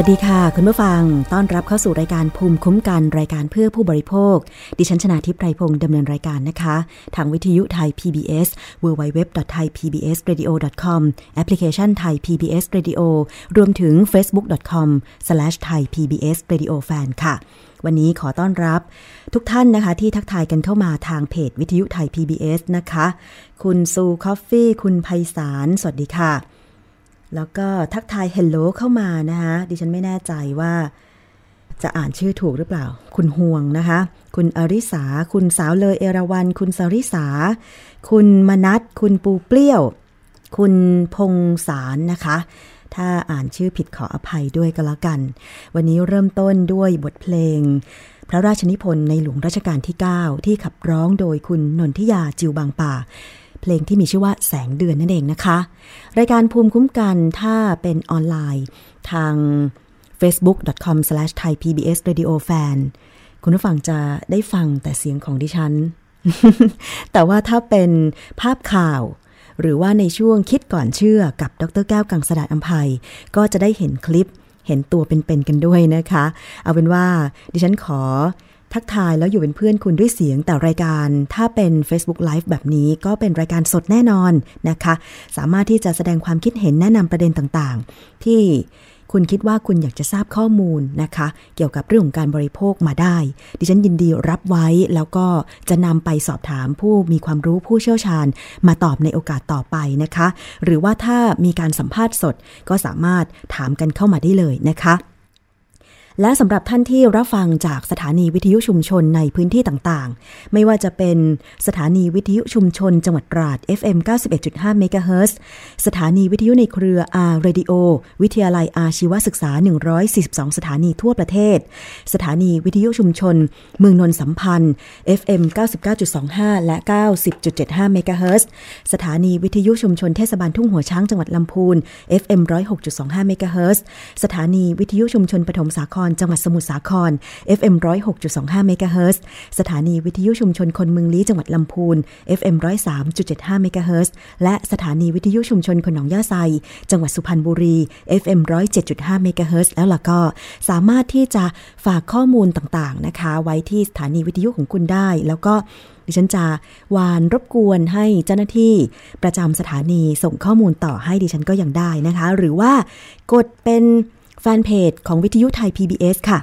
วัสดีค่ะ คุณผู้ฟัง ต้อนรับเข้าสู่รายการภูมิคุ้มกันรายการเพื่อผู้บริโภค ดิฉันชนะทิพไพรพงศ์ดำเนินรายการนะคะ ทางวิทยุไทย PBS www.thaipbsradio.com แอปพลิเคชันไทย PBS Radio รวมถึง facebook.com/thaipbsradiofan ค่ะ วันนี้ขอต้อนรับทุกท่านนะคะ ที่ทักทายกันเข้ามาทางเพจวิทยุไทย PBS นะคะ คุณซูคอฟฟี่ คุณไพศาล สวัสดีค่ะ แล้วก็ทักทายเฮลโลเข้ามานะคะดิฉันไม่แน่ใจว่าจะอ่านชื่อถูกหรือเปล่า คุณห่วงนะคะ คุณอริสา คุณสาวเลยเอราวัน คุณสริสา คุณมนัทคุณปูเปรี้ยว คุณพงสารนะคะ ถ้าอ่านชื่อผิดขออภัยด้วยก็แล้วกัน วันนี้เริ่มต้นด้วยบทเพลง พระราชนิพนธ์ในหลวงรัชกาลที่ 9 ที่ขับร้องโดยคุณนนทิยาจิวบางป่า เพลงที่มีชื่อว่าแสงเดือนนั่นเองนะคะ รายการภูมิคุ้มกันถ้าเป็นออนไลน์ทาง facebook.com/thaipbsradiofan คุณผู้ฟังจะได้ฟังแต่เสียงของดิฉัน แต่ว่าถ้าเป็นภาพข่าว หรือว่าในช่วงคิดก่อนเชื่อกับดรแก้วกังสดาอัมภัย ก็จะได้เห็นคลิปเห็นตัวเป็นๆกันด้วยนะคะ เอาเป็นว่าดิฉันขอ ทักทายแล้วอยู่เป็นเพื่อนคุณด้วยเสียงแต่รายการถ้าเป็น Facebook Live แบบนี้ก็เป็นรายการสดแน่นอนนะคะ สามารถที่จะแสดงความคิดเห็นแนะนำประเด็นต่างๆ ที่คุณคิดว่าคุณอยากจะทราบข้อมูลนะคะ เกี่ยวกับเรื่องของการบริโภคมาได้ ดิฉันยินดีรับไว้แล้วก็จะนำไปสอบถามผู้มีความรู้ผู้เชี่ยวชาญ มาตอบในโอกาสต่อไปนะคะ หรือว่าถ้ามีการสัมภาษณ์สดก็สามารถถามกันเข้ามาได้เลยนะคะ และสำหรับท่านที่รับฟังจากสถานีวิทยุชุมชนในพื้นที่ต่างๆ ไม่ว่าจะเป็นสถานีวิทยุชุมชนจังหวัดตราด FM 91.5 MHz สถานีวิทยุในเครือ R Radio วิทยาลัยอาชีวศึกษา 142 สถานีทั่วประเทศ สถานีวิทยุชุมชน เมืองนนสัมพันธ์ FM 99.25 และ 90.75 MHz สถานีวิทยุชุมชนเทศบาลทุ่งหัวช้างจังหวัดลำพูน FM 106.25 MHz สถานีวิทยุชุมชนปฐมสาครร จังหวัดสมุทรสาคร FM 106.25เมกะเฮิรตซ์สถานีวิทยุชุมชนคนเมืองลี้จังหวัดลำพูน FM 103.75เมกะเฮิรตซ์และสถานีวิทยุชุมชนคนหนองย่าไซ จังหวัดสุพรรณบุรี FM 107.5เมกะเฮิรตซ์แล้วล่ะก็สามารถที่จะฝากข้อมูลต่างๆนะคะ ไว้ที่สถานีวิทยุของคุณได้ แล้วก็ดิฉันจะวานรบกวนให้เจ้าหน้าที่ประจำสถานีส่งข้อมูลต่อให้ดิฉันก็ยังได้นะคะ หรือว่ากดเป็น แฟนเพจของวิทยุไทย PBS ค่ะ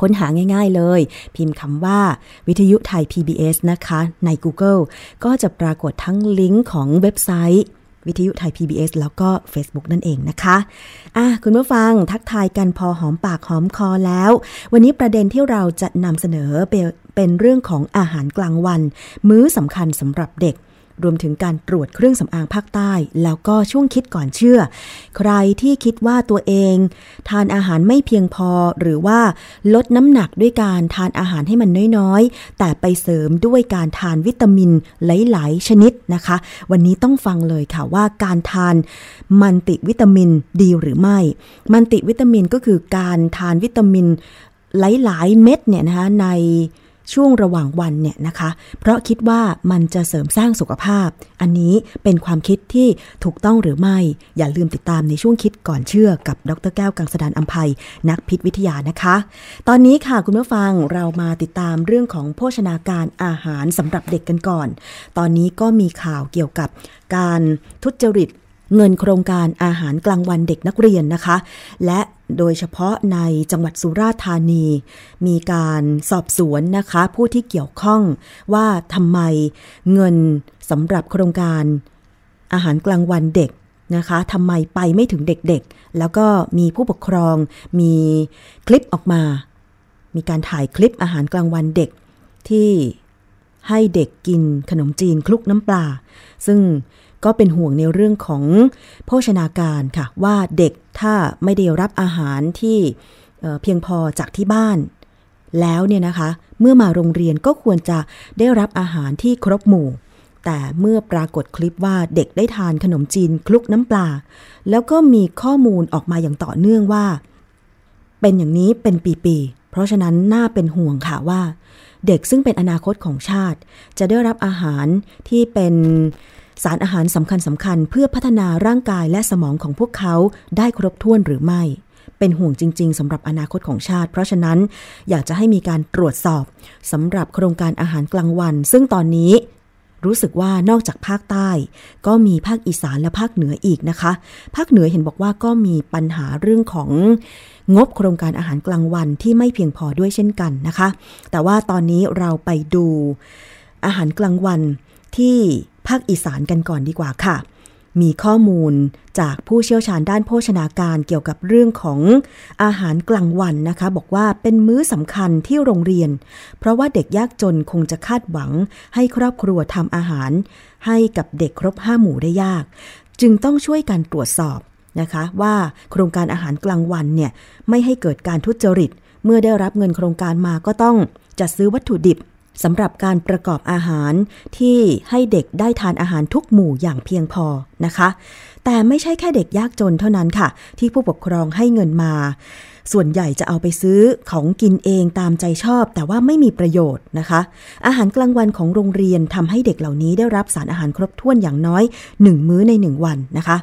ค้นหาง่ายๆเลย พิมพ์คำว่าวิทยุไทย PBS นะคะ ใน Google ก็จะปรากฏทั้งลิงก์ของเว็บไซต์ วิทยุไทย PBS แล้วก็ Facebook นั่นเองนะคะอะคุณผู้ฟังทักทายกันพอหอมปากหอมคอแล้ว วันนี้ประเด็นที่เราจะนำเสนอเป็นเรื่องของอาหารกลางวัน มื้อสำคัญสำหรับเด็ก รวมถึงการตรวจเครื่องสำอางภาคใต้ แล้วก็ช่วงคิดก่อนเชื่อ ใครที่คิดว่าตัวเอง ทานอาหารไม่เพียงพอหรือว่าลดน้ำหนักด้วยการทานอาหารให้มันน้อยๆ แต่ไปเสริมด้วยการทานวิตามินหลายๆ ชนิดนะคะ วันนี้ต้องฟังเลยค่ะว่าการทานมันติวิตามินดีหรือไม่ มันติวิตามินก็คือการทานวิตามินหลายๆ เม็ดเนี่ยนะคะใน ช่วงระหว่างวันเนี่ยนะคะ เพราะคิดว่ามันจะเสริมสร้างสุขภาพ อันนี้เป็นความคิดที่ถูกต้องหรือไม่ อย่าลืมติดตามในช่วงคิดก่อนเชื่อกับดรแก้วกังสดานอัมภัยนักพิษวิทยานะคะ ตอนนี้ค่ะคุณผู้ฟังเรามาติดตามเรื่องของโภชนาการอาหารสำหรับเด็กกันก่อน ตอนนี้ก็มีข่าวเกี่ยวกับการทุจริตเงินโครงการอาหารกลางวันเด็กนักเรียนนะคะ และ โดยเฉพาะในจังหวัดสุราษฎร์ธานี มีการสอบสวนนะคะ ผู้ที่เกี่ยวข้องว่าทำไมเงินสำหรับโครงการอาหารกลางวันเด็กนะคะทำไมไปไม่ถึงเด็กๆ แล้วก็มีผู้ปกครองมีคลิปออกมา มีการถ่ายคลิปอาหารกลางวันเด็กที่ให้เด็กกินขนมจีนคลุกน้ำปลา ซึ่ง ก็เป็นห่วงในเรื่องของโภชนาการค่ะ ว่าเด็กถ้าไม่ได้รับอาหารที่เพียงพอจากที่บ้าน แล้วเนี่ยนะคะ เมื่อมาโรงเรียนก็ควรจะได้รับอาหารที่ครบหมู่ แต่เมื่อปรากฏคลิปว่าเด็กได้ทานขนมจีนคลุกน้ำปลา แล้วก็มีข้อมูลออกมาอย่างต่อเนื่องว่า เป็นอย่างนี้เป็นปีๆเพราะฉะนั้นน่าเป็นห่วงค่ะว่า เด็กซึ่งเป็นอนาคตของชาติ จะได้รับอาหารที่เป็น สารอาหารสำคัญสำคัญเพื่อพัฒนาร่างกายและสมองของพวกเขาได้ครบถ้วนหรือไม่ เป็นห่วงจริง ๆสำหรับอนาคตของชาติ เพราะฉะนั้นอยากจะให้มีการตรวจสอบสำหรับโครงการอาหารกลางวัน ซึ่งตอนนี้รู้สึกว่านอกจากภาคใต้ ก็มีภาคอีสานและภาคเหนืออีกนะคะ ภาคเหนือเห็นบอกว่าก็มีปัญหาเรื่องของงบโครงการอาหารกลางวันที่ไม่เพียงพอด้วยเช่นกันนะคะ แต่ว่าตอนนี้เราไปดูอาหารกลางวันที่ ภาคอีสานกันก่อนดีกว่าค่ะ มีข้อมูลจากผู้เชี่ยวชาญด้านโภชนาการเกี่ยวกับเรื่องของอาหารกลางวันนะคะ บอกว่าเป็นมื้อสำคัญที่โรงเรียน เพราะว่าเด็กยากจนคงจะคาดหวัง ให้ครอบครัวทำอาหาร ให้กับเด็กครบห้าหมู่ได้ยาก จึงต้องช่วยกันตรวจสอบนะคะว่าโครงการอาหารกลางวันเนี่ยไม่ให้เกิดการทุจริต เมื่อได้รับเงินโครงการมาก็ต้องจัดซื้อวัตถุดิบ สำหรับการประกอบอาหารที่ให้เด็กได้ทานอาหารทุกหมู่อย่างเพียงพอนะคะ แต่ไม่ใช่แค่เด็กยากจนเท่านั้นค่ะ ที่ผู้ปกครองให้เงินมา ส่วนใหญ่จะเอาไปซื้อของกินเองตามใจชอบ แต่ว่าไม่มีประโยชน์นะคะ อาหารกลางวันของโรงเรียนทำให้เด็กเหล่านี้ได้รับสารอาหารครบถ้วนอย่างน้อย 1 มื้อใน 1 วันนะคะ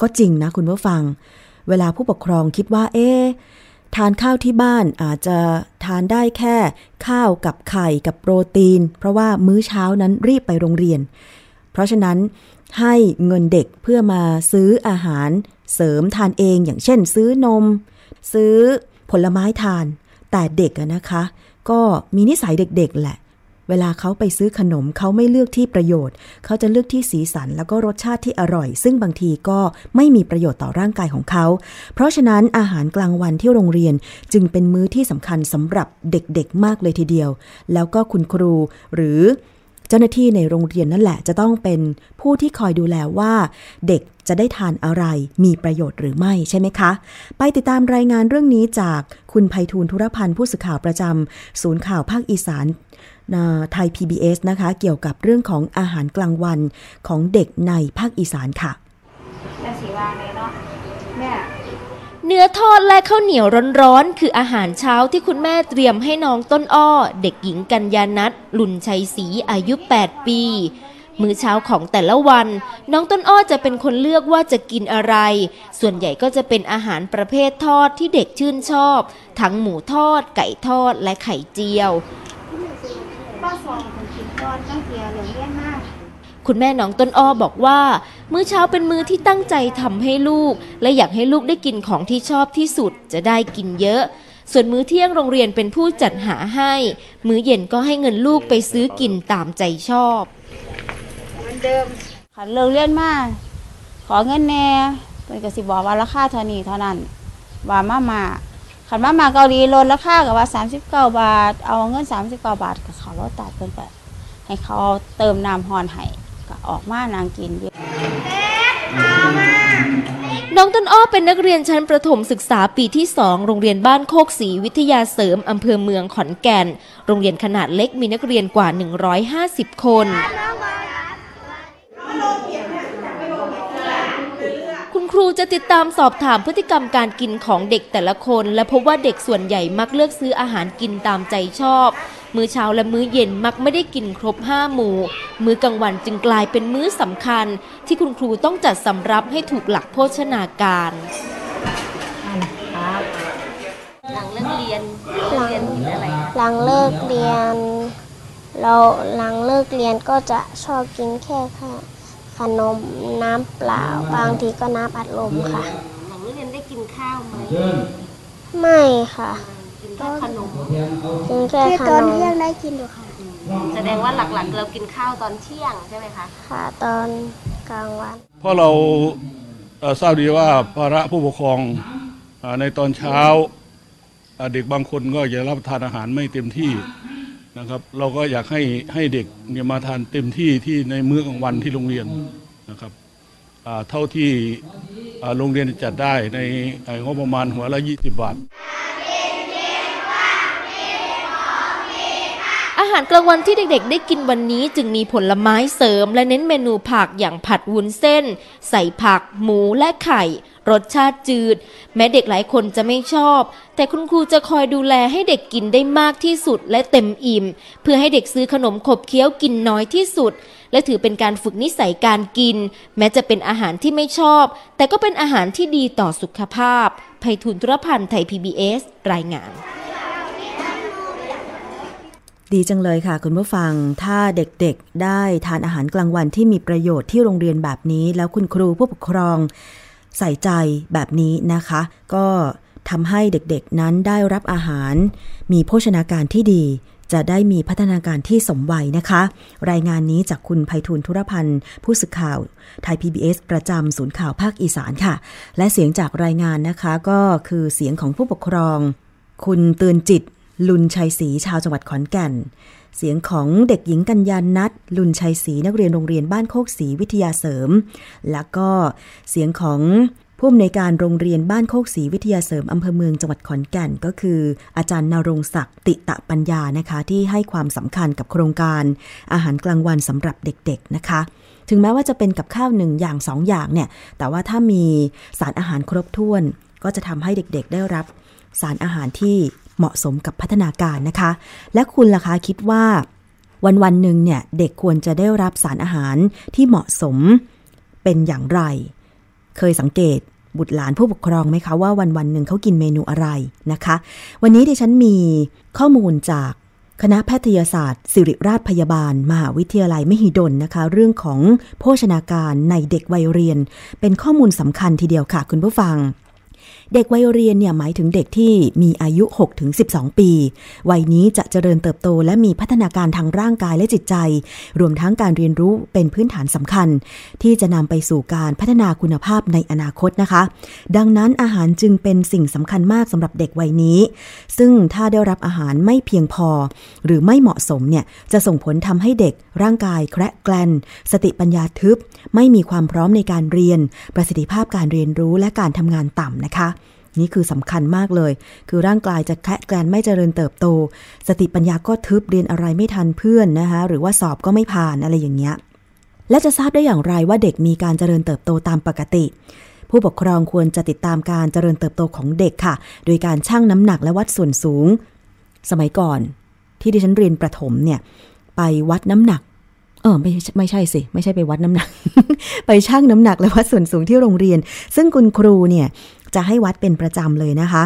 ก็จริงนะคุณผู้ฟัง เวลาผู้ปกครองคิดว่าเอ๊ ทานข้าวที่บ้านอาจจะทานได้แค่ข้าวกับไข่กับโปรตีน เพราะว่ามื้อเช้านั้นรีบไปโรงเรียน เพราะฉะนั้นให้เงินเด็กเพื่อมาซื้ออาหารเสริมทานเองอย่างเช่น ซื้อนม ซื้อผลไม้ทาน แต่เด็กนะคะ ก็มีนิสัยเด็กๆแหละ เวลาเขาไปซื้อขนมเขาไม่เลือกที่ประโยชน์ เขาจะเลือกที่สีสันแล้วก็รสชาติที่อร่อย ซึ่งบางทีก็ไม่มีประโยชน์ต่อร่างกายของเขา เพราะฉะนั้นอาหารกลางวันที่โรงเรียนจึงเป็นมื้อที่สำคัญสำหรับเด็กๆมากเลยทีเดียว แล้วก็คุณครูหรือเจ้าหน้าที่ในโรงเรียนนั่นแหละจะต้องเป็นผู้ที่คอยดูแลว่า เด็กจะได้ทานอะไรมีประโยชน์หรือไม่ใช่ไหมคะ ไปติดตามรายงานเรื่องนี้จากคุณภัยทูลธุรพันธ์ผู้สื่อข่าวประจำศูนย์ข่าวภาคอีสาน ไทย PBS นะคะ เกี่ยวกับเรื่องของอาหารกลางวันของเด็กในภาคอีสานค่ะแต่สีวางเลยเนาะแม่เนื้อทอดและข้าวเหนียวร้อนๆ คืออาหารเช้าที่คุณแม่เตรียมให้น้องต้นอ้อ เด็กหญิงกัญญานัทลุนชัยศรีอายุ 8 ปี มื้อเช้าของแต่ละวัน น้องต้นอ้อจะเป็นคนเลือกว่าจะกินอะไร ส่วนใหญ่ก็จะเป็นอาหารประเภททอดที่เด็กชื่นชอบ ทั้งหมูทอด ไก่ทอดและไข่เจียว ป้าซองคนกินทอดตั้งเกียร์เหลืองเลี่ยนมาก คุณแม่น้องต้นอ้อบอกว่า มื้อเช้าเป็นมื้อที่ตั้งใจทำให้ลูก และอยากให้ลูกได้กินของที่ชอบที่สุดจะได้กินเยอะ ส่วนมื้อเที่ยงโรงเรียนเป็นผู้จัดหาให้ มื้อเย็นก็ให้เงินลูกไปซื้อกินตามใจชอบเหมือนเดิมขันเลิกเรียนมาขอเงินแน่เป็นกสิบอกว่าราคาเท่านี้เท่านั้นว่ามามา ขันมามาเกาหลีลดราคากับว่า 39 บาท เอาเงิน 39 บาทกับเขาลดตัดเพิ่นไปให้เขาเติมน้ำฮอนให้ก็ออกมานางกินเยอะน้องต้นอ้อเป็นนักเรียนชั้นประถมศึกษาปีที่สองโรงเรียนบ้านโคกศรีวิทยาเสริมอำเภอเมืองขอนแก่น โรงเรียนขนาดเล็กมีนักเรียนกว่า 150 คน ครูจะติดตามสอบถามพฤติกรรมการกินของเด็กแต่ละคน และพบว่าเด็กส่วนใหญ่มักเลือกซื้ออาหารกินตามใจชอบ มื้อเช้าและมื้อเย็นมักไม่ได้กินครบห้าหมู่ มื้อกลางวันจึงกลายเป็นมื้อสำคัญ ที่คุณครูต้องจัดสำรับให้ถูกหลักโภชนาการหลังเลิกเรียนเรียนกินอะไรหลังเลิกเรียน เราหลังเลิกเรียนก็จะชอบกินแค่ค่ะ นมน้ำเปล่า บางทีก็น้ำอัดลมค่ะ หลังเลิกเรียนได้กินข้าวไหมไม่ค่ะแค่ขนมกินแค่ขนมตอนเที่ยงได้กินอยู่ค่ะ แสดงว่าหลักๆ เรากินข้าวตอนเที่ยงใช่ไหมคะค่ะตอนกลางวัน เพราะเราทราบดีว่าภาระผู้ปกครองในตอนเช้าเด็กบางคนก็จะรับทานอาหารไม่เต็มที่ นะครับเราก็อยากให้ให้เด็กเนี่ยมาทานเต็มที่ที่ในมื้อกลางวันที่โรงเรียนนะครับเท่าที่โรงเรียนจัดได้ในงบประมาณหัวละ 20 บาท หารกลางวันที่เด็กๆ ได้กินวันนี้จึงมีผลไม้เสริม และเน้นเมนูผักอย่างผัดวุ้นเส้น ใส่ผัก หมูและไข่ รสชาติจืด แม้เด็กหลายคนจะไม่ชอบ แต่คุณครูจะคอยดูแลให้เด็กกินได้มากที่สุดและเต็มอิ่ม เพื่อให้เด็กซื้อขนมขบเคี้ยวกินน้อยที่สุด และถือเป็นการฝึกนิสัยการกิน แม้จะเป็นอาหารที่ไม่ชอบ แต่ก็เป็นอาหารที่ดีต่อสุขภาพภัยทุนธุรพันธ์ไทย PBS รายงาน ดีจังเลยค่ะ คุณผู้ฟัง ถ้าเด็กๆ ได้ทานอาหารกลางวันที่มีประโยชน์ที่โรงเรียนแบบนี้ แล้วคุณครูผู้ปกครองใส่ใจแบบนี้นะคะ ก็ทำให้เด็กๆนั้นได้รับอาหาร มีโภชนาการที่ดี จะได้มีพัฒนาการที่สมวัยนะคะ รายงานนี้จากคุณไพฑูรย์ธุรพันธ์ ผู้สื่อข่าวไทย PBS ประจำศูนย์ข่าวภาคอีสานค่ะ และเสียงจากรายงานนะคะก็คือเสียงของผู้ปกครอง คุณเตือนจิต ลุนชัยศรีชาวจังหวัดขอนแก่น เสียงของเด็กหญิงกัญญานัทลุนชัยศรีนักเรียนโรงเรียนบ้านโคกศรีวิทยาเสริม แล้วก็เสียงของผู้อำนวยการโรงเรียนบ้านโคกศรีวิทยาเสริมอำเภอเมืองจังหวัดขอนแก่น ก็คือ อาจารย์นรงศักดิ์ติตะปัญญานะคะ ที่ให้ความสำคัญกับโครงการอาหารกลางวันสำหรับเด็กๆนะคะ ถึงแม้ว่าจะเป็นกับข้าวหนึ่งอย่างสองอย่างเนี่ย แต่ว่าถ้ามีสารอาหารครบถ้วน ก็จะทำให้เด็กๆได้รับสารอาหารที่ เหมาะสมกับพัฒนาการนะคะ และคุณล่ะคะคิดว่า วันวันหนึ่งเนี่ยเด็กควรจะได้รับสารอาหารที่เหมาะสมเป็นอย่างไร เคยสังเกตบุตรหลานผู้ปกครองไหมคะว่าวันวันหนึ่งเขากินเมนูอะไรนะคะ วันนี้ดิฉันมีข้อมูลจากคณะแพทยศาสตร์ ศิริราชพยาบาล มหาวิทยาลัยมหิดลนะคะ เรื่องของโภชนาการในเด็กวัยเรียน เป็นข้อมูลสำคัญทีเดียวค่ะคุณผู้ฟัง เด็กวัยเรียนเนี่ยหมายถึงเด็กที่มีอายุ 6-12 ปี วัยนี้จะเจริญเติบโตและมีพัฒนาการทางร่างกายและจิตใจ รวมทั้งการเรียนรู้เป็นพื้นฐานสำคัญ ที่จะนำไปสู่การพัฒนาคุณภาพในอนาคตนะคะ ดังนั้นอาหารจึงเป็นสิ่งสำคัญมากสำหรับเด็กวัยนี้ ซึ่งถ้าได้รับอาหารไม่เพียงพอ หรือไม่เหมาะสมเนี่ยจะส่งผลทำให้เด็กร่างกายแคระแกลน สติปัญญาทึบ ไม่มีความพร้อมในการเรียน ประสิทธิภาพการเรียนรู้และการทำงานต่ำนะคะ นี่คือสำคัญมากเลย คือร่างกายจะแคะแกรนไม่เจริญเติบโต สติปัญญาก็ทึบเรียนอะไรไม่ทันเพื่อนนะคะหรือว่าสอบก็ไม่ผ่านอะไรอย่างเงี้ยและจะทราบได้อย่างไรว่าเด็กมีการเจริญเติบโตตามปกติ ผู้ปกครองควรจะติดตามการเจริญเติบโตของเด็กค่ะ โดยการชั่งน้ำหนักและวัดส่วนสูง สมัยก่อน ที่ดิฉันเรียนประถมเนี่ยไปวัดน้ำหนักเออไม่ไม่ใช่สิ ไม่ใช่ไปวัดน้ำหนัก ไปชั่งน้ำหนักและวัดส่วนสูงที่โรงเรียน ซึ่งคุณครูเนี่ย จะให้วัดเป็นประจำเลยนะคะ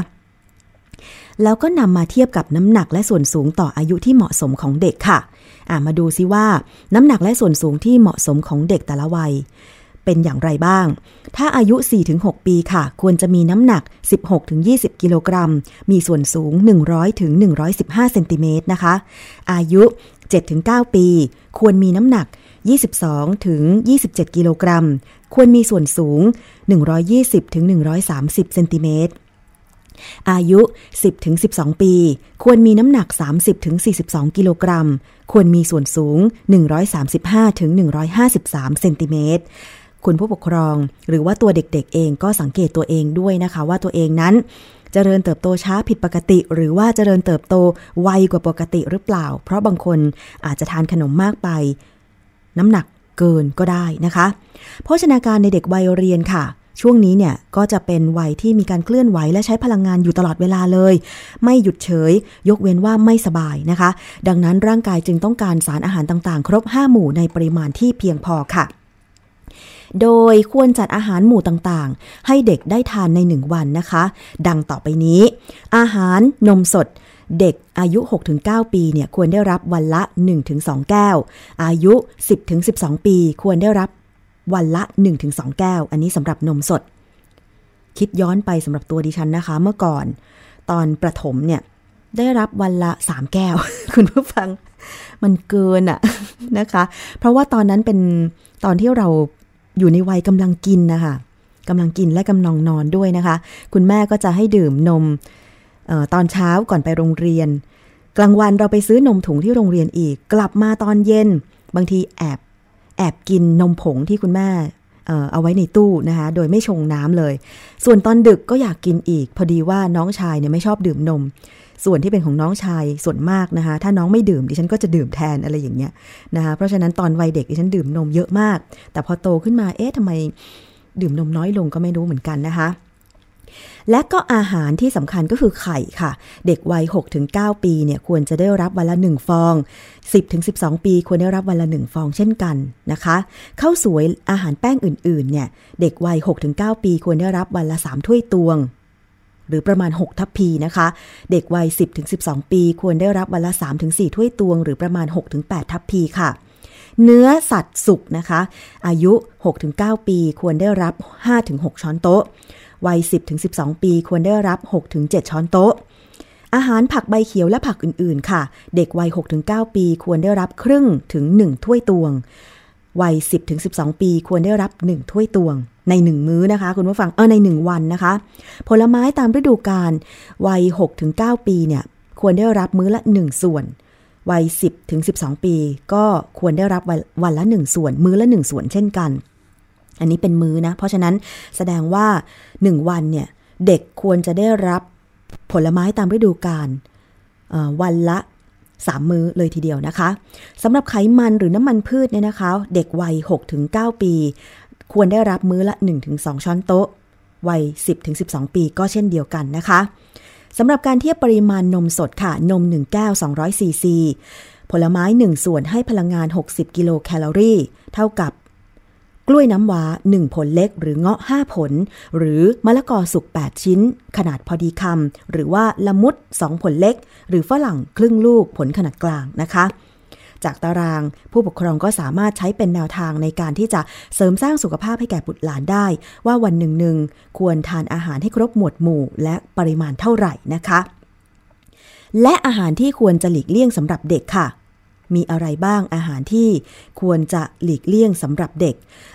แล้วก็นำมาเทียบกับน้ำหนักและส่วนสูงต่ออายุที่เหมาะสมของเด็กค่ะ มาดูซิว่าน้ำหนักและส่วนสูงที่เหมาะสมของเด็กแต่ละวัย เป็นอย่างไรบ้าง ถ้าอายุ 4-6 ปีค่ะ ควรจะมีน้ำหนัก 16-20 กิโลกรัม มีส่วนสูง 100-115 เซนติเมตรนะคะ อายุ 7-9 ปี ควรมีน้ำหนัก 22-27 กิโลกรัม ควรมีส่วนสูง 120-130 เซนติเมตรอายุ 10-12 ปี ควรมีน้ำหนัก 30-42 กิโลกรัม ควรมีส่วนสูง 135-153 เซนติเมตร คุณผู้ปกครอง หรือว่าตัวเด็กๆเองก็สังเกตตัวเองด้วยนะคะ ว่าตัวเองนั้นเจริญเติบโตช้าผิดปกติ หรือว่าเจริญเติบโตไวกว่าปกติหรือเปล่า เพราะบางคนอาจจะทานขนมมากไป น้ำหนักเกินก็ได้นะคะโภชนาการในเด็กวัยเรียนค่ะ ช่วงนี้เนี่ยก็จะเป็นวัยที่มีการเคลื่อนไหวและใช้พลังงานอยู่ตลอดเวลาเลย ไม่หยุดเฉย ยกเว้นว่าไม่สบายนะคะ ดังนั้นร่างกายจึงต้องการสารอาหารต่างๆ ครบ 5 หมู่ในปริมาณที่เพียงพอค่ะ โดยควรจัดอาหารหมู่ต่างๆ ให้เด็กได้ทานใน1วันนะคะ ดังต่อไปนี้ อาหารนมสดเด็กอายุ 6-9 ปีเนี่ยควรได้รับวันละ 1-2 แก้ว อายุ 10-12 ปีควรได้รับวันละ 1-2 แก้ว อันนี้สำหรับนมสด คิดย้อนไปสำหรับตัวดิฉันนะคะ เมื่อก่อน ตอนประถมเนี่ย ได้รับวันละ 3 แก้ว คุณผู้ฟัง มันเกินอะนะคะ เพราะว่าตอนนั้นเป็นตอนที่เรา อยู่ในวัยกำลังกินนะคะกำลังกินและกำลังนอนด้วยนะคะ คุณแม่ก็จะให้ดื่มนมออตอนเช้าก่อนไปโรงเรียน กลางวันเราไปซื้อนมถุงที่โรงเรียนอีก กลับมาตอนเย็น บางทีแอบแอบกินนมผงที่คุณแม่เอ่อเอาไว้ในตู้นะคะ โดยไม่ชงน้ำเลย ส่วนตอนดึกก็อยากกินอีก พอดีว่าน้องชายเนี่ยไม่ชอบดื่มนม ส่วนที่เป็นของน้องชายส่วนมากนะคะ ถ้าน้องไม่ดื่มดิฉันก็จะดื่มแทนอะไรอย่างเงี้ยนะคะ เพราะฉะนั้นตอนวัยเด็กดิฉันดื่มนมเยอะมาก แต่พอโตขึ้นมาเอ๊ะทำไมดื่มนมน้อยลงก็ไม่รู้เหมือนกันนะคะและก็อาหารที่สำคัญก็คือไข่ค่ะ เด็กวัย 6-9 ปีเนี่ยควรจะได้รับวันละ 1 ฟอง 10-12 ปีควรได้รับวันละ 1 ฟองเช่นกันนะคะข้าวสวยอาหารแป้งอื่นๆเนี่ยเด็กวัย 6-9 ปีควรได้รับวันละ 3 ถ้วยตวง หรือประมาณ 6 ทัพพีนะคะ เด็กวัย 10-12 ปี ควรได้รับวันละ 3-4 ถ้วยตวง หรือประมาณ 6-8 ทัพพีค่ะ เนื้อสัตว์สุกนะคะ อายุ 6-9 ปี ควรได้รับ 5-6 ช้อนโต๊ะ วัย 10-12 ปี ควรได้รับ 6-7 ช้อนโต๊ะ อาหารผักใบเขียวและผักอื่น ๆ ค่ะ เด็กวัย 6-9 ปี ควรได้รับครึ่งถึง 1 ถ้วยตวง วัย 10-12 ปีควรได้รับ 1 ถ้วยตวง ใน 1 มื้อนะคะ คุณผู้ฟังเออใน 1 วันนะคะ ผลไม้ตามฤดูกาลวัย 6-9 ปีเนี่ยควรได้รับมื้อละ 1 ส่วนวัย 10ถึง12 ปี ก็ควรได้รับวันละ 1 ส่วน มื้อละ 1 ส่วนเช่นกัน อันนี้เป็นมื้อนะ เพราะฉะนั้นแสดงว่า 1 วันเนี่ยเด็กควรจะได้รับผลไม้ตามฤดูกาลวันละ 3 มื้อเลยทีเดียวนะคะสำหรับไขมันหรือน้ำมันพืชเนี่ยนะคะ เด็กวัย 6-9 ปี ควรได้รับมื้อละ 1-2 ช้อนโต๊ะ วัย 10-12 ปีก็เช่นเดียวกันนะคะสำหรับการเทียบปริมาณนมสดค่ะ นม 1 แก้ว 200ซีซี ผลไม้ 1 ส่วนให้พลังงาน 60 กิโลแคลอรี่ เท่ากับ กล้วยน้ำว้า 1 ผลเล็กหรือเงาะ 5 ผล หรือมะละกอสุก 8 ชิ้น ขนาดพอดีคำหรือว่าละมุด 2 ผลเล็ก หรือฝรั่งครึ่งลูกผลขนาดกลางนะคะ จากตารางผู้ปกครองก็สามารถใช้เป็นแนวทางในการที่จะเสริมสร้างสุขภาพให้แก่บุตรหลานได้ ว่าวันหนึ่งหนึ่งควรทานอาหารให้ครบหมวดหมู่ และปริมาณเท่าไหร่นะคะ และอาหารที่ควรจะหลีกเลี่ยงสำหรับเด็กค่ะ มีอะไรบ้างอาหารที่ควรจะหลีกเลี่ยงสำหรับเด็ก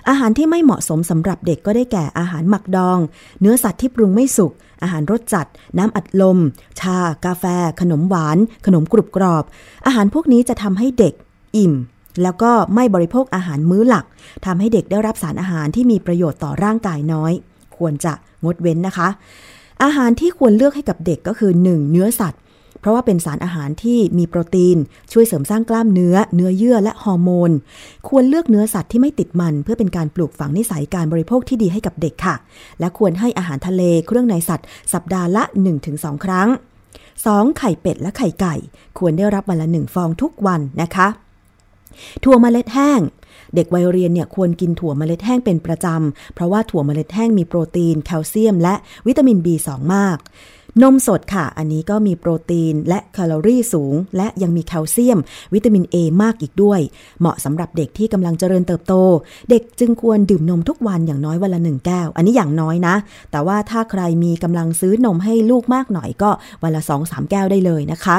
อาหารที่ไม่เหมาะสมสำหรับเด็กก็ได้แก่อาหารหมักดอง เนื้อสัตว์ที่ปรุงไม่สุก อาหารรสจัด น้ำอัดลม ชา กาแฟ ขนมหวาน ขนมกรุบกรอบ อาหารพวกนี้จะทำให้เด็กอิ่ม แล้วก็ไม่บริโภคอาหารมื้อหลักทำให้เด็กได้รับสารอาหารที่มีประโยชน์ต่อร่างกายน้อย ควรจะงดเว้นนะคะ อาหารที่ควรเลือกให้กับเด็กก็คือ 1. เนื้อสัตว์ เพราะว่าเป็นสารอาหารที่มีโปรตีน ช่วยเสริมสร้างกล้ามเนื้อ เนื้อเยื่อและฮอร์โมน ควรเลือกเนื้อสัตว์ที่ไม่ติดมัน เพื่อเป็นการปลูกฝังนิสัยการบริโภคที่ดีให้กับเด็กค่ะ และควรให้อาหารทะเลเครื่องในสัตว์ สัปดาห์ละ 1-2 ครั้ง 2. ไข่เป็ดและไข่ไก่ ควรได้รับวันละหนึ่งฟองทุกวันนะคะถั่วเมล็ดแห้ง เด็กวัยเรียนเนี่ยควรกินถั่วเมล็ดแห้งเป็นประจำ เพราะว่าถั่วเมล็ดแห้งมีโปรตีน แคลเซียม และวิตามิน B2 มาก นมสดค่ะ อันนี้ก็มีโปรตีนและแคลอรี่สูง และยังมีแคลเซียม วิตามิน A มากอีกด้วย เหมาะสำหรับเด็กที่กำลังเจริญเติบโต เด็กจึงควรดื่มนมทุกวันอย่างน้อยวันละหนึ่งแก้ว อันนี้อย่างน้อยนะ แต่ว่าถ้าใครมีกำลังซื้อนมให้ลูกมากหน่อยก็วันละ 2-3 แก้วได้เลยนะคะ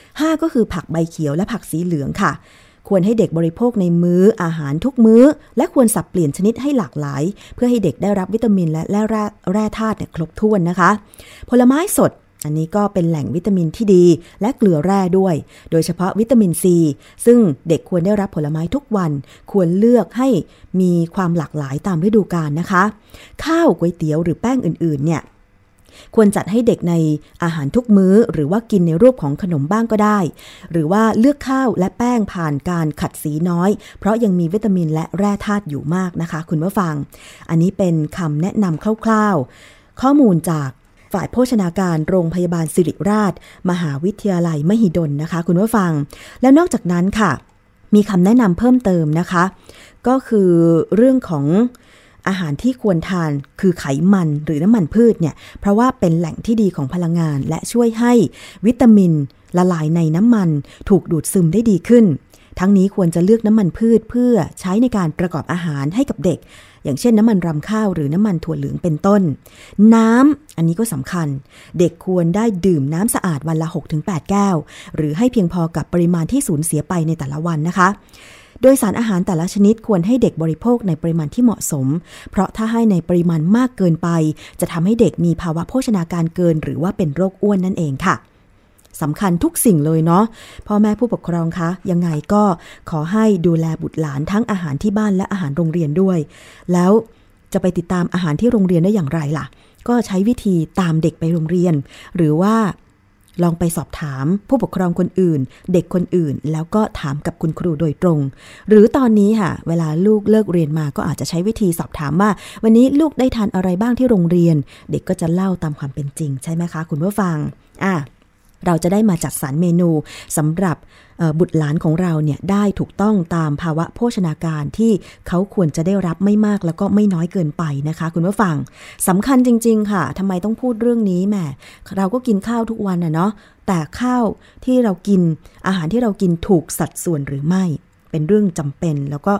5 ก็คือผักใบเขียวและผักสีเหลืองค่ะ ควรให้เด็กบริโภคในมื้ออาหารทุกมื้อ และควรสับเปลี่ยนชนิดให้หลากหลาย เพื่อให้เด็กได้รับวิตามินและแร่แร่ธาตุเนี่ยครบถ้วนนะคะ ผลไม้สดอันนี้ก็เป็นแหล่งวิตามินที่ดี และเกลือแร่ด้วย โดยเฉพาะวิตามินซี ซึ่งเด็กควรได้รับผลไม้ทุกวัน ควรเลือกให้มีความหลากหลายตามฤดูกาลนะคะ ข้าวก๋วยเตี๋ยวหรือแป้งอื่นๆเนี่ย ควรจัดให้เด็กในอาหารทุกมื้อ หรือว่ากินในรูปของขนมบ้างก็ได้ หรือว่าเลือกข้าวและแป้งผ่านการขัดสีน้อย เพราะยังมีวิตามินและแร่ธาตุอยู่มากนะคะ คุณผู้ฟัง อันนี้เป็นคำแนะนำคร่าวๆ ข้อมูลจากฝ่ายโภชนาการโรงพยาบาลสิริราช มหาวิทยาลัยมหิดลนะคะ คุณผู้ฟัง แล้วนอกจากนั้นค่ะ มีคำแนะนำเพิ่มเติมนะคะ ก็คือเรื่องของ อาหารที่ควรทานคือไขมันหรือน้ำมันพืชเนี่ยเพราะว่าเป็นแหล่งที่ดีของพลังงาน และช่วยให้วิตามิน ละลายในน้ำมัน ถูกดูดซึมได้ดีขึ้น ทั้งนี้ควรจะเลือกน้ำมันพืชเพื่อใช้ในการประกอบอาหารให้กับเด็ก อย่างเช่นน้ำมันรำข้าวหรือน้ำมันถั่วเหลืองเป็นต้น น้ำอันนี้ก็สำคัญ เด็กควรได้ดื่มน้ำสะอาดวันละ 6-8 แก้ว หรือให้เพียงพอกับปริมาณที่สูญเสียไปในแต่ละวันนะคะ โดยสารอาหารแต่ละชนิดควรให้เด็กบริโภคในปริมาณที่เหมาะสม เพราะถ้าให้ในปริมาณมากเกินไป จะทำให้เด็กมีภาวะโภชนาการเกิน หรือว่าเป็นโรคอ้วนนั่นเองค่ะสำคัญทุกสิ่งเลยเนาะพ่อแม่ผู้ปกครองคะยังไงก็ขอให้ดูแลบุตรหลานทั้งอาหารที่บ้านและอาหารโรงเรียนด้วย แล้วจะไปติดตามอาหารที่โรงเรียนได้อย่างไรล่ะ ก็ใช้วิธีตามเด็กไปโรงเรียน หรือว่า ลองไปสอบถามผู้ปกครองคนอื่น เด็กคนอื่น แล้วก็ถามกับคุณครูโดยตรง หรือตอนนี้ค่ะ เวลาลูกเลิกเรียนมาก็อาจจะใช้วิธีสอบถามว่า วันนี้ลูกได้ทานอะไรบ้างที่โรงเรียน เด็กก็จะเล่าตามความเป็นจริง ใช่ไหมคะ คุณผู้ฟังอะ เราจะได้มาจัดสรรเมนูสำหรับบุตรหลานของเราเนี่ยได้ถูกต้องตามภาวะโภชนาการที่เขาควรจะได้รับไม่มากแล้วก็ไม่น้อยเกินไปนะคะ คุณผู้ฟังสำคัญจริง ๆ ค่ะทำไมต้องพูดเรื่องนี้แหมเราก็กินข้าวทุกวันนะเนาะแต่ข้าวที่เรากินอาหารที่เรากินถูกสัดส่วนหรือไม่ เป็นเรื่องจำเป็น แล้วก็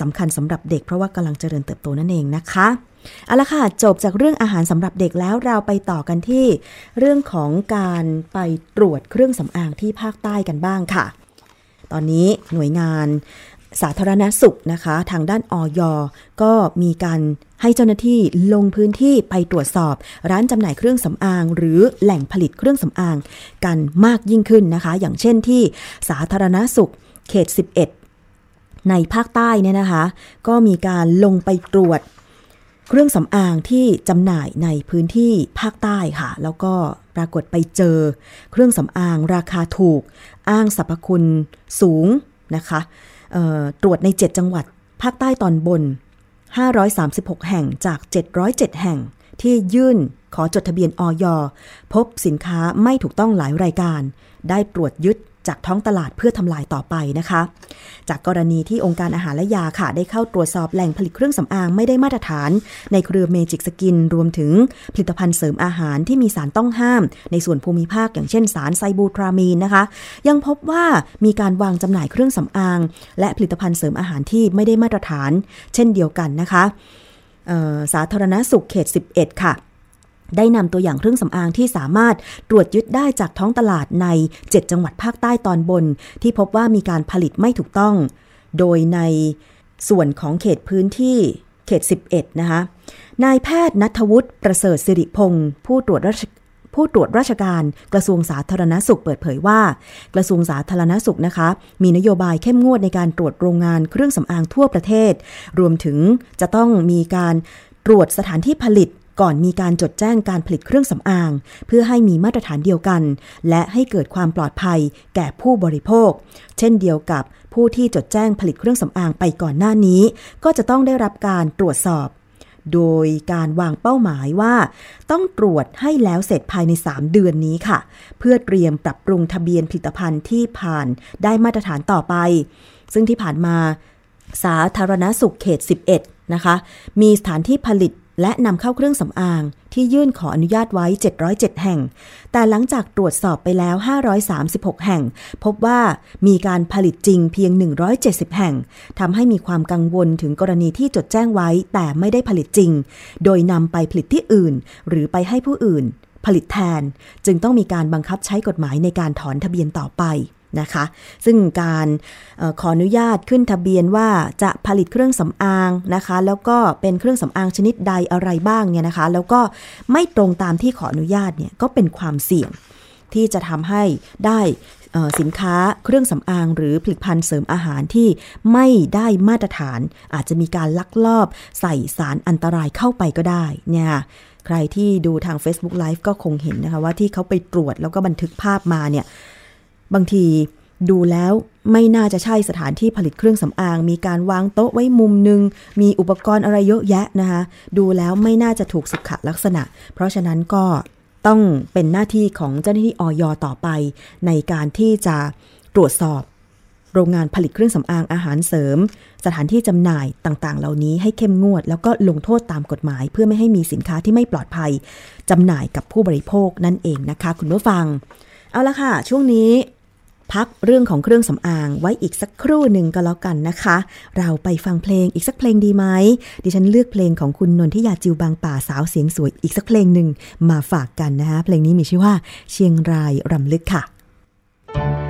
สำคัญสำหรับเด็ก เพราะว่ากำลังเจริญเติบโตนั่นเองนะคะเอาละค่ะจบจากเรื่องอาหารสำหรับเด็กแล้วเราไปต่อกันที่ เรื่องของการไปตรวจเครื่องสำอางที่ภาคใต้กันบ้างค่ะ ตอนนี้หน่วยงานสาธารณสุขนะคะ ทางด้านออยก็มีการให้เจ้าหน้าที่ลงพื้นที่ไปตรวจสอบ ร้านจำหน่ายเครื่องสำอาง หรือแหล่งผลิตเครื่องสำอางกันมากยิ่งขึ้นนะคะ อย่างเช่นที่สาธารณสุขเขต 11 ในภาคใต้เนี่ยนะคะ ก็มีการลงไปตรวจเครื่องสำอางที่จำหน่ายในพื้นที่ภาคใต้ค่ะ แล้วก็ปรากฏไปเจอ เครื่องสำอางราคาถูก อ้างสรรพคุณสูงนะคะตรวจใน 7 จังหวัด ภาคใต้ตอนบน 536 แห่งจาก 707 แห่งที่ยื่นขอจดทะเบียนออยพบสินค้าไม่ถูกต้องหลายรายการ ได้ตรวจยึด จากท้องตลาดเพื่อทำลายต่อไปนะคะ จากกรณีที่องค์การอาหารและยาค่ะ ได้เข้าตรวจสอบแหล่งผลิตเครื่องสำอางไม่ได้มาตรฐาน ในเครือเมจิกสกิน รวมถึงผลิตภัณฑ์เสริมอาหารที่มีสารต้องห้าม ในส่วนภูมิภาคอย่างเช่นสารไซบูทรามีนนะคะ ยังพบว่ามีการวางจำหน่ายเครื่องสำอาง และผลิตภัณฑ์เสริมอาหารที่ไม่ได้มาตรฐาน เช่นเดียวกันนะคะสาธารณสุขเขต 11 ค่ะ ได้นำตัวอย่างเครื่องสำอางที่สามารถตรวจยึดได้จากท้องตลาดใน 7 จังหวัดภาคใต้ตอนบน ที่พบว่ามีการผลิตไม่ถูกต้อง โดยในส่วนของเขตพื้นที่เขต 11 นะคะ นายแพทย์นัทวุฒิประเสริฐสิริพงศ์ผู้ตรวจราชผู้ตรวจราชการกระทรวงสาธารณสุขเปิดเผยว่า กระทรวงสาธารณสุขนะคะ มีนโยบายเข้มงวดในการตรวจโรงงานเครื่องสำอางทั่วประเทศ รวมถึงจะต้องมีการตรวจสถานที่ผลิต ก่อนมีการจดแจ้งการผลิตเครื่องสำอาง เพื่อให้มีมาตรฐานเดียวกัน และให้เกิดความปลอดภัยแก่ผู้บริโภค เช่นเดียวกับผู้ที่จดแจ้งผลิตเครื่องสำอางไปก่อนหน้านี้ ก็จะต้องได้รับการตรวจสอบ โดยการวางเป้าหมายว่า ต้องตรวจให้แล้วเสร็จภายใน 3 เดือนนี้ค่ะ เพื่อเตรียมปรับปรุงทะเบียนผลิตภัณฑ์ที่ผ่านได้มาตรฐานต่อไป ซึ่งที่ผ่านมาสาธารณสุขเขต 11 นะคะ มีสถานที่ผลิต และนำเข้าเครื่องสำอางที่ยื่นขออนุญาตไว้ 707 แห่ง แต่หลังจากตรวจสอบไปแล้ว 536 แห่ง พบว่ามีการผลิตจริงเพียง 170 แห่ง ทำให้มีความกังวลถึงกรณีที่จดแจ้งไว้แต่ไม่ได้ผลิตจริง โดยนำไปผลิตที่อื่น หรือไปให้ผู้อื่น ผลิตแทน จึงต้องมีการบังคับใช้กฎหมายในการถอนทะเบียนต่อไป นะคะ ซึ่งการออขออนุญาตขึ้นทะเบียนว่าจะผลิตเครื่องสำอางนะคะ แล้วก็เป็นเครื่องสำอางชนิดใดอะไรบ้างเนี่ยนะคะ แล้วก็ไม่ตรงตามที่ขออนุญาตเนี่ยก็เป็นความเสี่ยงที่จะทำให้ได้สินค้าเครื่องสำอาง หรือผลิตภัณฑ์เสริมอาหารที่ไม่ได้มาตรฐาน อาจจะมีการลักลอบใส่สารอันตรายเข้าไปก็ได้เนี่ยใครที่ดูทาง Facebook Live ก็คงเห็นนะคะว่าที่เขาไปตรวจแล้วก็บันทึกภาพมาเนี่ย บางทีดูแล้วไม่น่าจะใช่สถานที่ผลิตเครื่องสำอาง มีการวางโต๊ะไว้มุมหนึ่งมีอุปกรณ์อะไรเยอะแยะนะคะ ดูแล้วไม่น่าจะถูกสุขลักษณะ เพราะฉะนั้นก็ต้องเป็นหน้าที่ของเจ้าหน้าที่ออยต่อไป ในการที่จะตรวจสอบ โรงงานผลิตเครื่องสำอางอาหารเสริม สถานที่จำหน่ายต่างๆ เหล่านี้ให้เข้มงวด แล้วก็ลงโทษตามกฎหมาย เพื่อไม่ให้มีสินค้าที่ไม่ปลอดภัยจำหน่ายกับผู้บริโภคนั่นเองนะคะ คุณผู้ฟัง เอาละค่ะ ช่วงนี้ พักเรื่องของเครื่องสำอางไว้อีกสักครู่หนึ่งก็แล้วกันนะคะ เราไปฟังเพลงอีกสักเพลงดีไหม ดิฉันเลือกเพลงของคุณนนทิยาจิวบางป่าสาวเสียงสวยอีกสักเพลงหนึ่งมาฝากกันนะคะ เพลงนี้มีชื่อว่าเชียงรายรำลึกค่ะน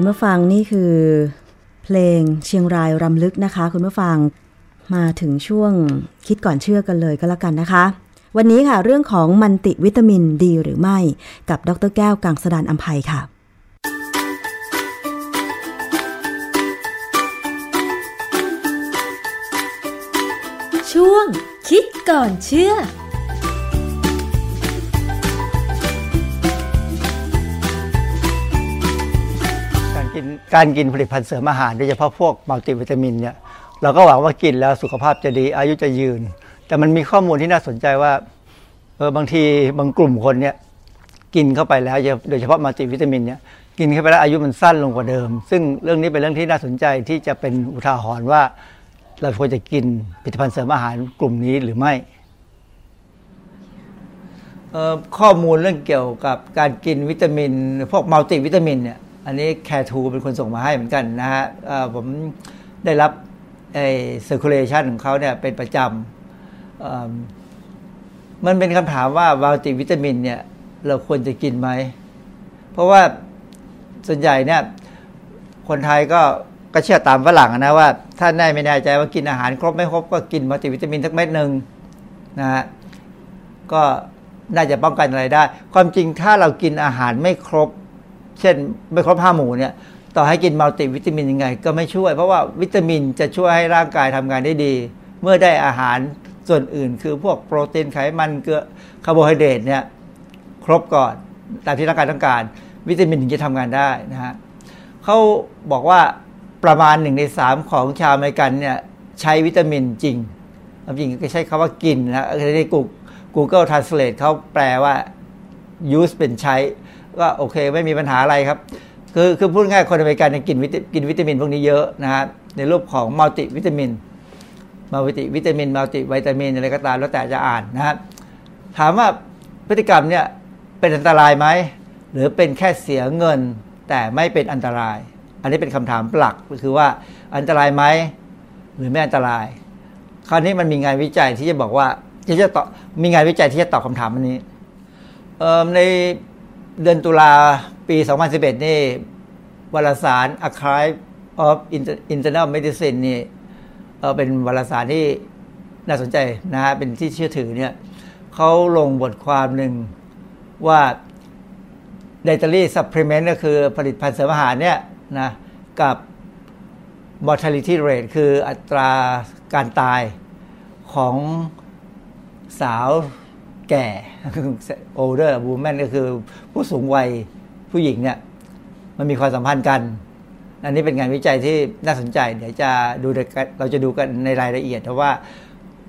คุณผู้ฟังนี่คือ เพลงเชียงรายรำลึกนะคะ คุณผู้ฟังมาถึงช่วงคิดก่อนเชื่อกันเลยก็แล้วกันนะคะ วันนี้ค่ะเรื่องของมันติวิตามินดีหรือไม่กับดรแก้วกังสดานอัมภัยค่ะช่วงคิดก่อนเชื่อ การกินผลิตภัณฑ์เสริมอาหารโดยเฉพาะพวกมัลติวิตามินเนี่ยเราก็หวังว่ากินแล้วสุขภาพจะดีอายุจะยืน แต่มันมีข้อมูลที่น่าสนใจว่าเออบางทีบางกลุ่มคนเนี่ยกินเข้าไปแล้วโดยเฉพาะมัลติวิตามินเนี่ยกินเข้าไปแล้วอายุมันสั้นลงกว่าเดิม ซึ่งเรื่องนี้เป็นเรื่องที่น่าสนใจที่จะเป็นอุทาหรณ์ว่า เราควรจะกินผลิตภัณฑ์เสริมอาหารกลุ่มนี้หรือไม่เออข้อมูลเรื่องเกี่ยวกับการกินวิตามิน พวกมัลติวิตามินเนี่ย อันนี้แคทูเป็นคนส่งมาให้เหมือนกันนะฮะผมได้รับไอ้ circulation ของเขาเนี่ยเป็นประจำมันเป็นคำถามว่ามัลติวิตามินเนี่ยเราควรจะกินไหม เพราะว่าส่วนใหญ่เนี่ยคนไทยก็ก็เชื่อตามฝรั่งนะว่า ถ้าแน่ไม่แน่ใจว่ากินอาหารครบไม่ครบก็กินมัลติวิตามินสักเม็ดหนึ่งนะฮะก็น่าจะป้องกันอะไรได้ ความจริงถ้าเรากินอาหารไม่ครบ เช่นไม่ครบห้าหมู่เนี่ยต่อให้กินมัลติวิตามินยังไง ก็ไม่ช่วย เพราะว่าวิตามินจะช่วยให้ร่างกายทำงานได้ดี เมื่อได้อาหารส่วนอื่น คือพวกโปรตีนไขมันเกลือคาร์โบไฮเดรตเนี่ยครบก่อนตามที่ร่างกายต้องการ วิตามินถึงจะทำงานได้นะฮะเขาบอกว่าประมาณหนึ่งในสามของชาวอเมริกันเนี่ยใช้วิตามินจริงความจริงก็ใช้คำว่ากินนะในกู Google Translate เขาแปลว่า use เป็นใช้ ก็โอเคไม่มีปัญหาอะไรครับ คือคือพูดง่ายคนอเมริกันกินวิตากินวิตามินพวกนี้เยอะนะฮะในรูปของมัลติวิตามินมัลติวิตามินมัลติวิตามินอะไรก็ตามแล้วแต่จะอ่านนะฮะถามว่าพฤติกรรมเนี่ยเป็นอันตรายไหมหรือเป็นแค่เสียเงินแต่ไม่เป็นอันตราย อันนี้เป็นคำถามหลักก็คือว่าอันตรายไหมหรือไม่อันตราย คราวนี้มันมีงานวิจัยที่จะบอกว่าที่จะตอบมีงานวิจัยที่จะตอบคำถามอันนี้ใน เดือนตุลาปี 2011 นี่วารสาร Archive of Internal Medicine นี่เป็นวารสารที่น่าสนใจนะฮะเป็นที่เชื่อถือเนี่ยเขาลงบทความหนึ่งว่า dietary supplement ก็คือผลิตภัณฑ์เสริมอาหารเนี่ยนะกับ mortality rate คืออัตราการตายของสาว แก่ older woman ก็คือผู้สูงวัยผู้หญิงเนี่ยมันมีความสัมพันธ์กัน อันนี้เป็นงานวิจัยที่น่าสนใจ เดี๋ยวจะดูเราจะดูกันในรายละเอียดเพราะว่า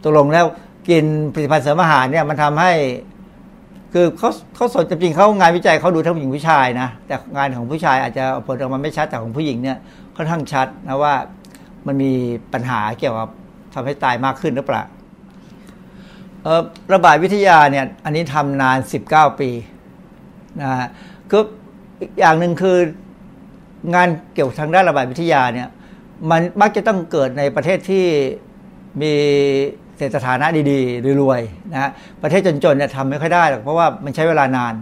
ตกลงแล้วกินผลิตภัณฑ์เสริมอาหารเนี่ยมันทำให้ คือเขาเขาสนจริงเขางานวิจัยเขาดูทั้งผู้หญิงผู้ชายนะ แต่งานของผู้ชายอาจจะผลออกมาไม่ชัดแต่ของผู้หญิงเนี่ยค่อนข้างชัดนะว่ามันมีปัญหาเกี่ยวกับทำให้ตายมากขึ้นหรือเปล่า ระบาดวิทยาเนี่ยอันนี้ทำนาน 19 ปีนะฮะคืออีกอย่างหนึ่งคืองานเกี่ยวทางด้านระบาดวิทยาเนี่ยมันมักจะต้องเกิดในประเทศที่มีเศรษฐฐานะดีๆรวยๆนะฮะประเทศจนๆเนี่ยทำไม่ค่อยได้หรอกเพราะว่ามันใช้เวลานาน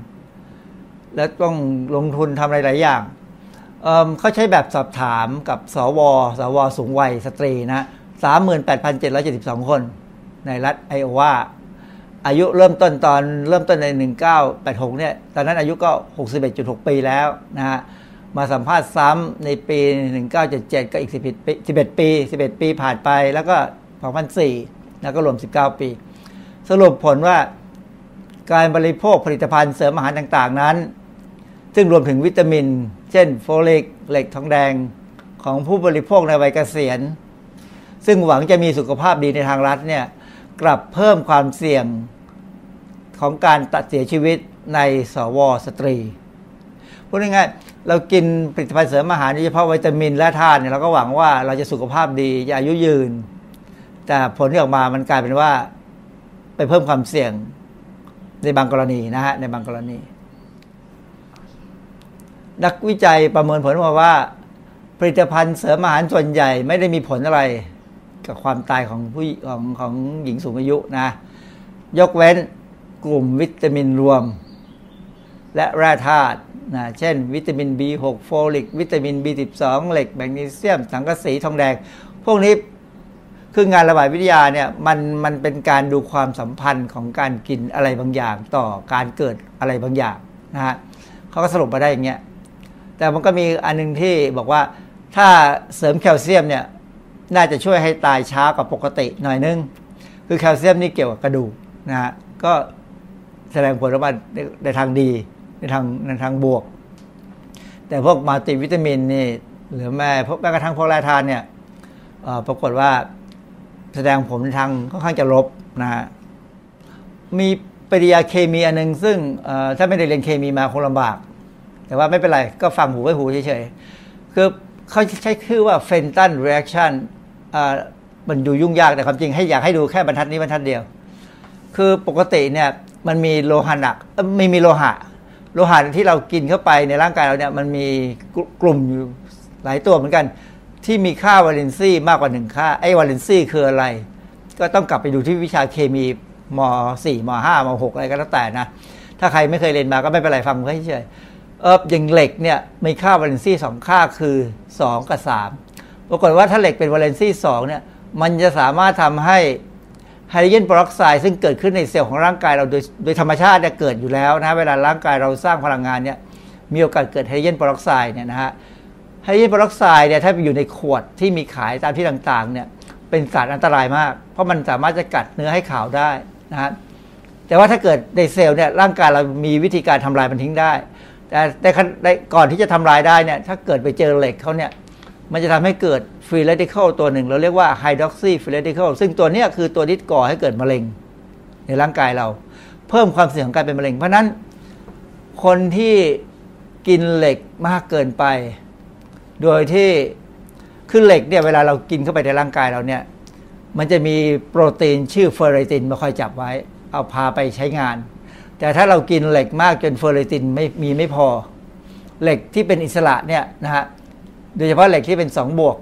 แล้วต้องลงทุนทำอะไรหลายอย่างเเขาใช้แบบสอบถามกับสว สวสูงวัยสตรีนะสามหมื่นแปดพันเจ็ดร้อยเจ็ดสิบสองคน ในรัฐไอโอวาอายุเริ่มต้นตอนเริ่มต้นใน 1986 เนี่ย ตอนนั้นอายุก็ 61.6 ปีแล้วนะฮะ มาสัมภาษณ์ซ้ำในปี 1977 ก็อีก 11 ปี 11 ปี 11 ปีผ่านไป แล้วก็ 2004 แล้วก็รวม 19 ปี สรุปผลว่าการบริโภคผลิตภัณฑ์เสริมอาหารต่างๆนั้น ซึ่งรวมถึงวิตามิน เช่นโฟลิกเหล็กทองแดงของผู้บริโภคในวัยเกษียณ ซึ่งหวังจะมีสุขภาพดีในทางรัฐเนี่ย กลับเพิ่มความเสี่ยงของการตัดเสียชีวิตในสวสตรีพูดง่ายๆเรากินผลิตภัณฑ์เสริมอาหารโดยเฉพาะวิตามินและธาตุเนี่ยเราก็หวังว่าเราจะสุขภาพดีจะอายุยืน แต่ผลที่ออกมามันกลายเป็นว่าไปเพิ่มความเสี่ยงในบางกรณีนะฮะในบางกรณี นักวิจัยประเมินผลมาว่า ผลิตภัณฑ์เสริมอาหารส่วนใหญ่ไม่ได้มีผลอะไร กับความตายของผู้ของของหญิงสูงอายุนะ ยกเว้นกลุ่มวิตามินรวม และแร่ธาตุนะเช่น วิตามิน B6 โฟลิก วิตามิน B12 เหล็กแมกนีเซียม สังกะสีทองแดง พวกนี้คืองานระบาดวิทยาเนี่ยมันมันเป็นการดูความสัมพันธ์ของการกินอะไรบางอย่าง ต่อการเกิดอะไรบางอย่างนะฮะเขาก็สรุปมาได้อย่างเงี้ยแต่มันก็มีอันหนึงที่บอกว่าถ้าเสริมแคลเซียมเนี่ย น่าจะช่วยให้ตายช้ากว่าปกติหน่อยนึง คือแคลเซียมนี่เกี่ยวกับกระดูกนะฮะก็แสดงผลออกมาในทางดีในทางในทางบวก แต่พวกมัลติวิตามินนี่ หรือแม้พวกแม้กระทั่งพวกแร่ธาตุเนี่ยปรากฏว่าแสดงผลในทางค่อนข้างจะลบนะฮะมีปฏิกิริยาเคมีอันหนึงซึ่งถ้าไม่ได้เรียนเคมีมาคงลำบาก แต่ว่าไม่เป็นไร ก็ฟังหูไว้หูเฉยๆคือเขาใช้ชื่อว่า Fenton reaction อ่า มันดูยุ่งยากแต่ความจริงให้อยากให้ดูแค่บรรทัดนี้บรรทัดเดียว คือปกติเนี่ยมันมีโลหะหนักไม่มีโลหะ โลหะที่เรากินเข้าไปในร่างกายเราเนี่ยมันมีกลุ่มอยู่หลายตัวเหมือนกัน ที่มีค่า valency มากกว่าหนึ่งค่าไอ้ valency คืออะไร ก็ต้องกลับไปดูที่วิชาเคมีม .4 ม .5 ม .6 อะไรก็แล้วแต่นะ ถ้าใครไม่เคยเรียนมาก็ไม่เป็นไรฟังไว้เฉยๆเอออย่างเหล็กเนี่ยมีค่า valency สองค่าคือ 2 กับ 3 ปรากฏว่าถ้าเหล็กเป็น valency 2เนี่ยมันจะสามารถทำให้ไฮโดรเจนเปอร์ออกไซด์ซึ่งเกิดขึ้นในเซลล์ของร่างกายเราโดยโดยธรรมชาติเนี่ยเกิดอยู่แล้วนะเวลาร่างกายเราสร้างพลังงานเนี่ยมีโอกาสเกิดไฮโดรเจนเปอร์ออกไซด์เนี่ยนะฮะไฮโดรเจนเปอร์ออกไซด์เนี่ยถ้าไปอยู่ในขวดที่มีขายตามที่ต่างๆเนี่ยเป็นสารอันตรายมาก เพราะมันสามารถจะกัดเนื้อให้ขาวได้นะฮะแต่ว่าถ้าเกิดในเซลล์เนี่ยร่างกายเรามีวิธีการทำลายมันทิ้งได้ แต่ในก่อนที่จะทำลายได้เนี่ยถ้าเกิดไปเจอเหล็กเข้าเนี่ย มันจะทำให้เกิด free radical ตัวหนึ่ง เราเรียกว่า hydroxy free radical ซึ่งตัวนี้คือตัวที่ก่อให้เกิดมะเร็ง ในร่างกายเรา เพิ่มความเสี่ยงของการเป็นมะเร็ง เพราะฉะนั้นคนที่กินเหล็กมากเกินไป โดยที่คือเหล็กเนี่ยเวลาเรากินเข้าไปในร่างกายเราเนี่ย มันจะมีโปรตีนชื่อเฟอร์เรตินมาคอยจับไว้ เอาพาไปใช้งาน แต่ถ้าเรากินเหล็กมากจนเฟอร์เรตินไม่มีไม่พอ เหล็กที่เป็นอิสระเนี่ยนะฮะ โดยเฉพาะเหล็กที่เป็นสองบวก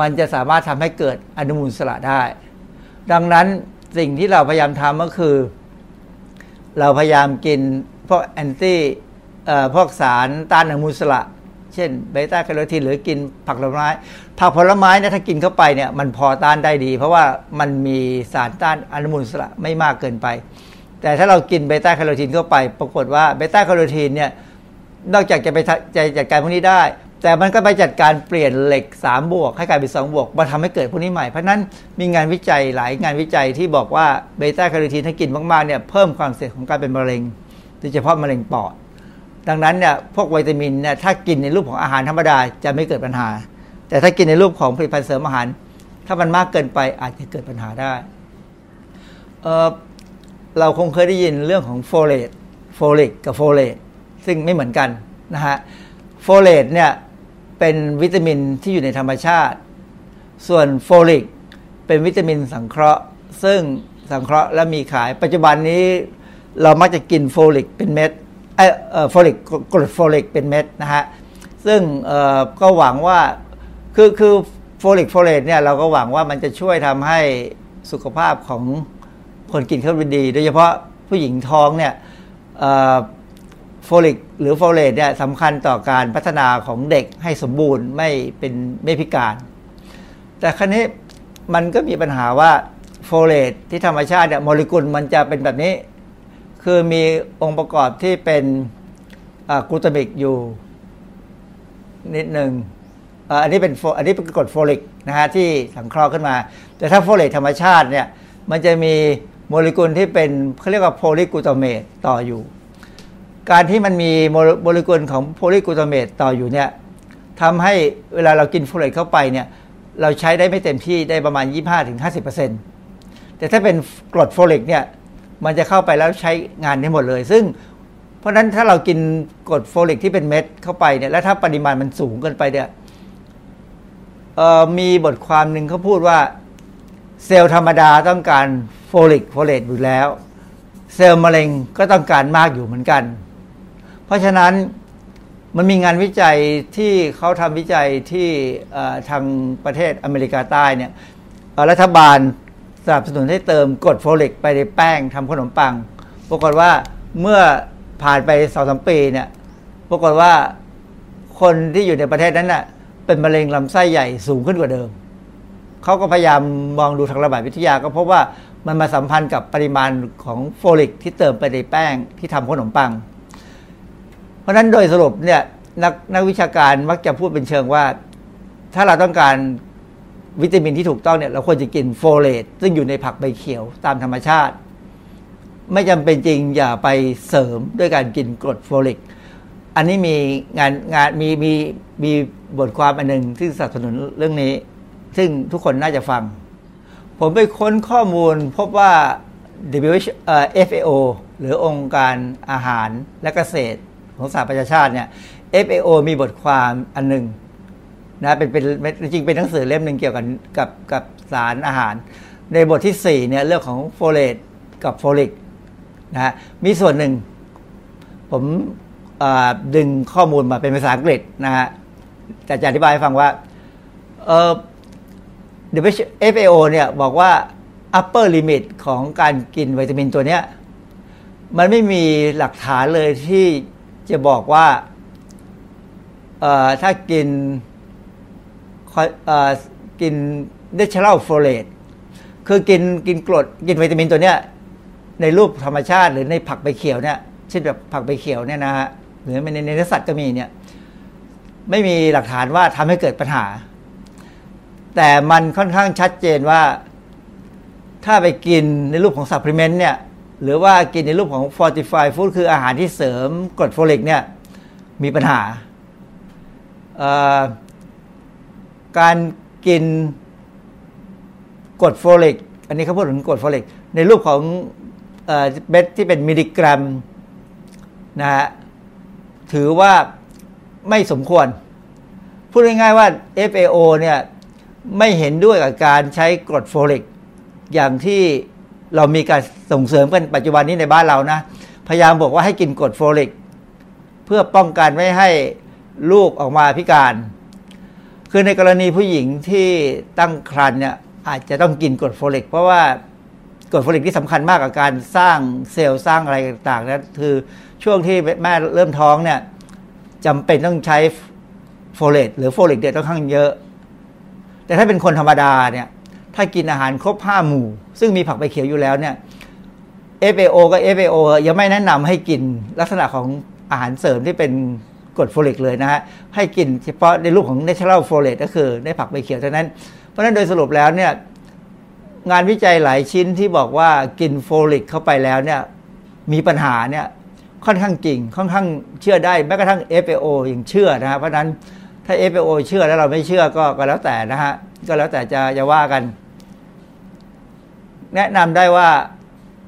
มันจะสามารถทำให้เกิดอนุมูลสระได้ ดังนั้นสิ่งที่เราพยายามทำก็คือ เราพยายามกินพวก anti พวกสารต้านอนุมูลอิสระเช่นเบต้าแคโรทีนหรือกินผักผลไม้ ผักผลไม้เนี่ยถ้ากินเข้าไปเนี่ยมันพอต้านได้ดี เพราะว่ามันมีสารต้านอนุมูลอิสระไม่มากเกินไป แต่ถ้าเรากินเบต้าแคโรทีนเข้าไป ปรากฏว่าเบต้าแคโรทีนเนี่ยนอกจากจะไปจะจัดการพวกนี้ได้ แต่มันก็ไปจัดการเปลี่ยนเหล็ก 3 บวก ให้กลายเป็น 2 บวก มาทำให้เกิดพวกนี้ใหม่ เพราะนั้นมีงานวิจัยหลายงานวิจัยที่บอกว่าเบต้าแคโรทีนถ้ากินมากๆเนี่ยเพิ่มความเสี่ยงของการเป็นมะเร็งโดยเฉพาะมะเร็งปอด ดังนั้นเนี่ยพวกวิตามินเนี่ยถ้ากินในรูปของอาหารธรรมดาจะไม่เกิดปัญหา แต่ถ้ากินในรูปของผลิตภัณฑ์เสริมอาหาร ถ้ามันมากเกินไปอาจจะเกิดปัญหาได้เออเราคงเคยได้ยินเรื่องของโฟเลตโฟลิกกับโฟเลตซึ่งไม่เหมือนกันนะฮะโฟเลตเนี่ย เป็นวิตามินที่อยู่ในธรรมชาติ ส่วนโฟลิก เป็นวิตามินสังเคราะห์ ซึ่งสังเคราะห์และมีขาย ปัจจุบันนี้เรามักจะกินโฟลิกเป็นเม็ดเออโฟลิกกรดโฟลิกเป็นเม็ดนะฮะ ซึ่งก็หวังว่าคือคือโฟลิกโฟเลตเนี่ยเราก็หวังว่ามันจะช่วยทำให้สุขภาพของคนกินเข้าไปดี โดยเฉพาะผู้หญิงท้องเนี่ย โฟลิกหรือโฟเลตเนี่ยสำคัญต่อการพัฒนาของเด็กให้สมบูรณ์ไม่เป็นไม่พิการ แต่คราวนี้มันก็มีปัญหาว่าโฟเลตที่ธรรมชาติเนี่ยโมเลกุลมันจะเป็นแบบนี้ คือมีองค์ประกอบที่เป็น glutamic อยู่ นิดหนึ่งอันนี้เป็นโฟอันนี้เป็นกรดโฟลิกนะฮะที่สังเคราะห์ขึ้นมา แต่ถ้าโฟเลตธรรมชาติเนี่ยมันจะมีโมเลกุลที่เป็นเขาเรียกว่า polyglutamate ต่ออยู่ การที่มันมีโมเลกุลของ polyglutamate ต่ออยู่เนี่ยทำให้เวลาเรากินโฟเลตเข้าไปเนี่ยเราใช้ได้ไม่เต็มที่ได้ประมาณ 25-50%แต่ถ้าเป็นกรดโฟลิกเนี่ยมันจะเข้าไปแล้วใช้งานได้หมดเลย ซึ่งเพราะฉะนั้นถ้าเรากินกรดโฟลิกที่เป็นเม็ดเข้าไปเนี่ยแล้วถ้าปริมาณมันสูงเกินไปเนี่ยมีบทความหนึ่งเขาพูดว่าเซลล์ธรรมดาต้องการโฟลิกโฟเลตอยู่แล้ว เซลล์มะเร็งก็ต้องการมากอยู่เหมือนกัน เพราะฉะนั้นมันมีงานวิจัยที่เขาทำวิจัยที่ทางประเทศอเมริกาใต้เนี่ยรัฐบาลสนับสนุนให้เติมกรดโฟลิกไปในแป้งทำขนมปัง ปรากฏว่าเมื่อผ่านไปสองสามปีเนี่ยปรากฏว่าคนที่อยู่ในประเทศนั้นน่ะเป็นมะเร็งลำไส้ใหญ่สูงขึ้นกว่าเดิม เขาก็พยายามมองดูทางระบาดวิทยาก็พบว่ามันมาสัมพันธ์กับปริมาณของโฟลิกที่เติมไปในแป้งที่ทำขนมปัง เพราะนั้นโดยสรุปเนี่ยนักนักวิชาการมักจะพูดเป็นเชิงว่า ถ้าเราต้องการวิตามินที่ถูกต้องเนี่ยเราควรจะกินโฟเลตซึ่งอยู่ในผักใบเขียวตามธรรมชาติ ไม่จำเป็นจริงอย่าไปเสริมด้วยการกินกรดโฟลิก อันนี้มีงานงานมีมีมีบทความอันหนึ่งที่สนับสนุนเรื่องนี้ ซึ่งทุกคนน่าจะฟัง ผมไปค้นข้อมูลพบว่า WHO FAO หรือองค์การอาหารและเกษตร ของสหประชาชาติเนี่ย FAO มีบทความอันหนึ่งนะเป็นเป็นจริงเป็นหนังสือเล่มหนึ่งเกี่ยวกับกับกับสารอาหาร ในบทที่ 4 เนี่ยเรื่องของโฟเลตกับโฟลิกนะฮะมีส่วนหนึ่ง ผมดึงข้อมูลมาเป็นภาษาอังกฤษนะฮะแต่จะอธิบายให้ฟังว่าเออ FAO เนี่ยบอกว่า upper limit ของการกินวิตามินตัวเนี้ยมันไม่มีหลักฐานเลยที่ จะบอกว่าเอ่อถ้ากินเอ่อกิน natural folate คือกินกินกรดกินวิตามินตัวเนี้ยในรูปธรรมชาติหรือในผักใบเขียวเนี่ยเช่นแบบผักใบเขียวเนี่ยนะฮะหรือในในเนื้อสัตว์ก็มีเนี่ยไม่มีหลักฐานว่าทำให้เกิดปัญหา แต่มันค่อนข้างชัดเจนว่า ถ้าไปกินในรูปของ supplement เนี่ย หรือว่ากินในรูปของ fortified food คืออาหารที่เสริมกรดโฟลิกเนี่ยมีปัญหา การกินกรดโฟลิก อันนี้เขาพูดถึงกรดโฟลิก ในรูปของเม็ดที่เป็นมิลลิกรัมนะฮะถือว่าไม่สมควร พูดง่ายๆว่า FAO เนี่ยไม่เห็นด้วยกับการใช้กรดโฟลิก อย่างที่ เรามีการส่งเสริมกันปัจจุบันนี้ในบ้านเรานะ พยายามบอกว่าให้กินกรดโฟลิก เพื่อป้องกันไม่ให้ลูกออกมาพิการ คือในกรณีผู้หญิงที่ตั้งครรภ์เนี่ยอาจจะต้องกินกรดโฟลิก เพราะว่ากรดโฟลิกที่สำคัญมากกับการสร้างเซลล์สร้างอะไรต่างๆนะคือช่วงที่แม่เริ่มท้องเนี่ยจำเป็นต้องใช้โฟเลตหรือโฟลิกเนี่ยค่อนข้างเยอะ แต่ถ้าเป็นคนธรรมดาเนี่ย ถ้ากินอาหารครบห้าหมู่ ซึ่งมีผักใบเขียวอยู่แล้วเนี่ย FAO ก็ FAO ยังไม่แนะนำให้กินลักษณะของอาหารเสริมที่เป็นกรดโฟลิกเลยนะฮะ ให้กินเฉพาะในรูปของ natural folate ก็คือในผักใบเขียวเท่านั้น เพราะนั้นโดยสรุปแล้วเนี่ยงานวิจัยหลายชิ้นที่บอกว่ากินโฟลิกเข้าไปแล้วเนี่ยมีปัญหาเนี่ยค่อนข้างจริง ค่อนข้างเชื่อได้แม้กระทั่ง FAO ยังเชื่อนะฮะเพราะฉะนั้นถ้า FAO เชื่อแล้วเราไม่เชื่อก็ก็แล้วแต่นะฮะก็แล้วแต่จะจะว่ากัน แนะนำได้ว่า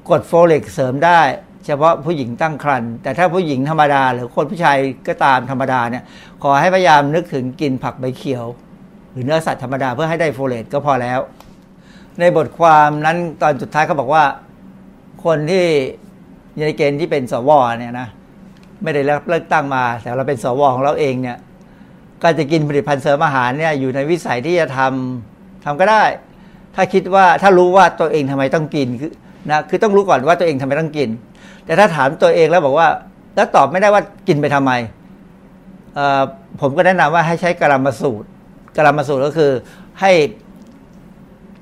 กรดโฟลิกเสริมได้ เฉพาะผู้หญิงตั้งครรภ์แต่ถ้าผู้หญิงธรรมดา หรือคนผู้ชายก็ตามธรรมดาเนี่ยขอให้พยายามนึกถึงกินผักใบเขียว หรือเนื้อสัตว์ธรรมดาเพื่อให้ได้โฟเลตก็พอแล้ว ในบทความนั้นตอนสุดท้ายเขาบอกว่า คนที่ในเกณฑ์ที่เป็นสวเนี่ยนะไม่ได้รับเลือกตั้งมา แต่เราเป็นสวของเราเองเนี่ยการจะกินผลิตภัณฑ์เสริมอาหารเนี่ยอยู่ในวิสัยที่จะทำทำก็ได้ ถ้าคิดว่าถ้ารู้ว่าตัวเองทำไมต้องกินคือนะคือต้องรู้ก่อนว่าตัวเองทำไมต้องกิน แต่ถ้าถามตัวเองแล้วบอกว่า แล้วตอบไม่ได้ว่ากินไปทำไมผมก็แนะนำว่าให้ใช้กรัมมาสูตรกรัมมาสูตรก็คือให้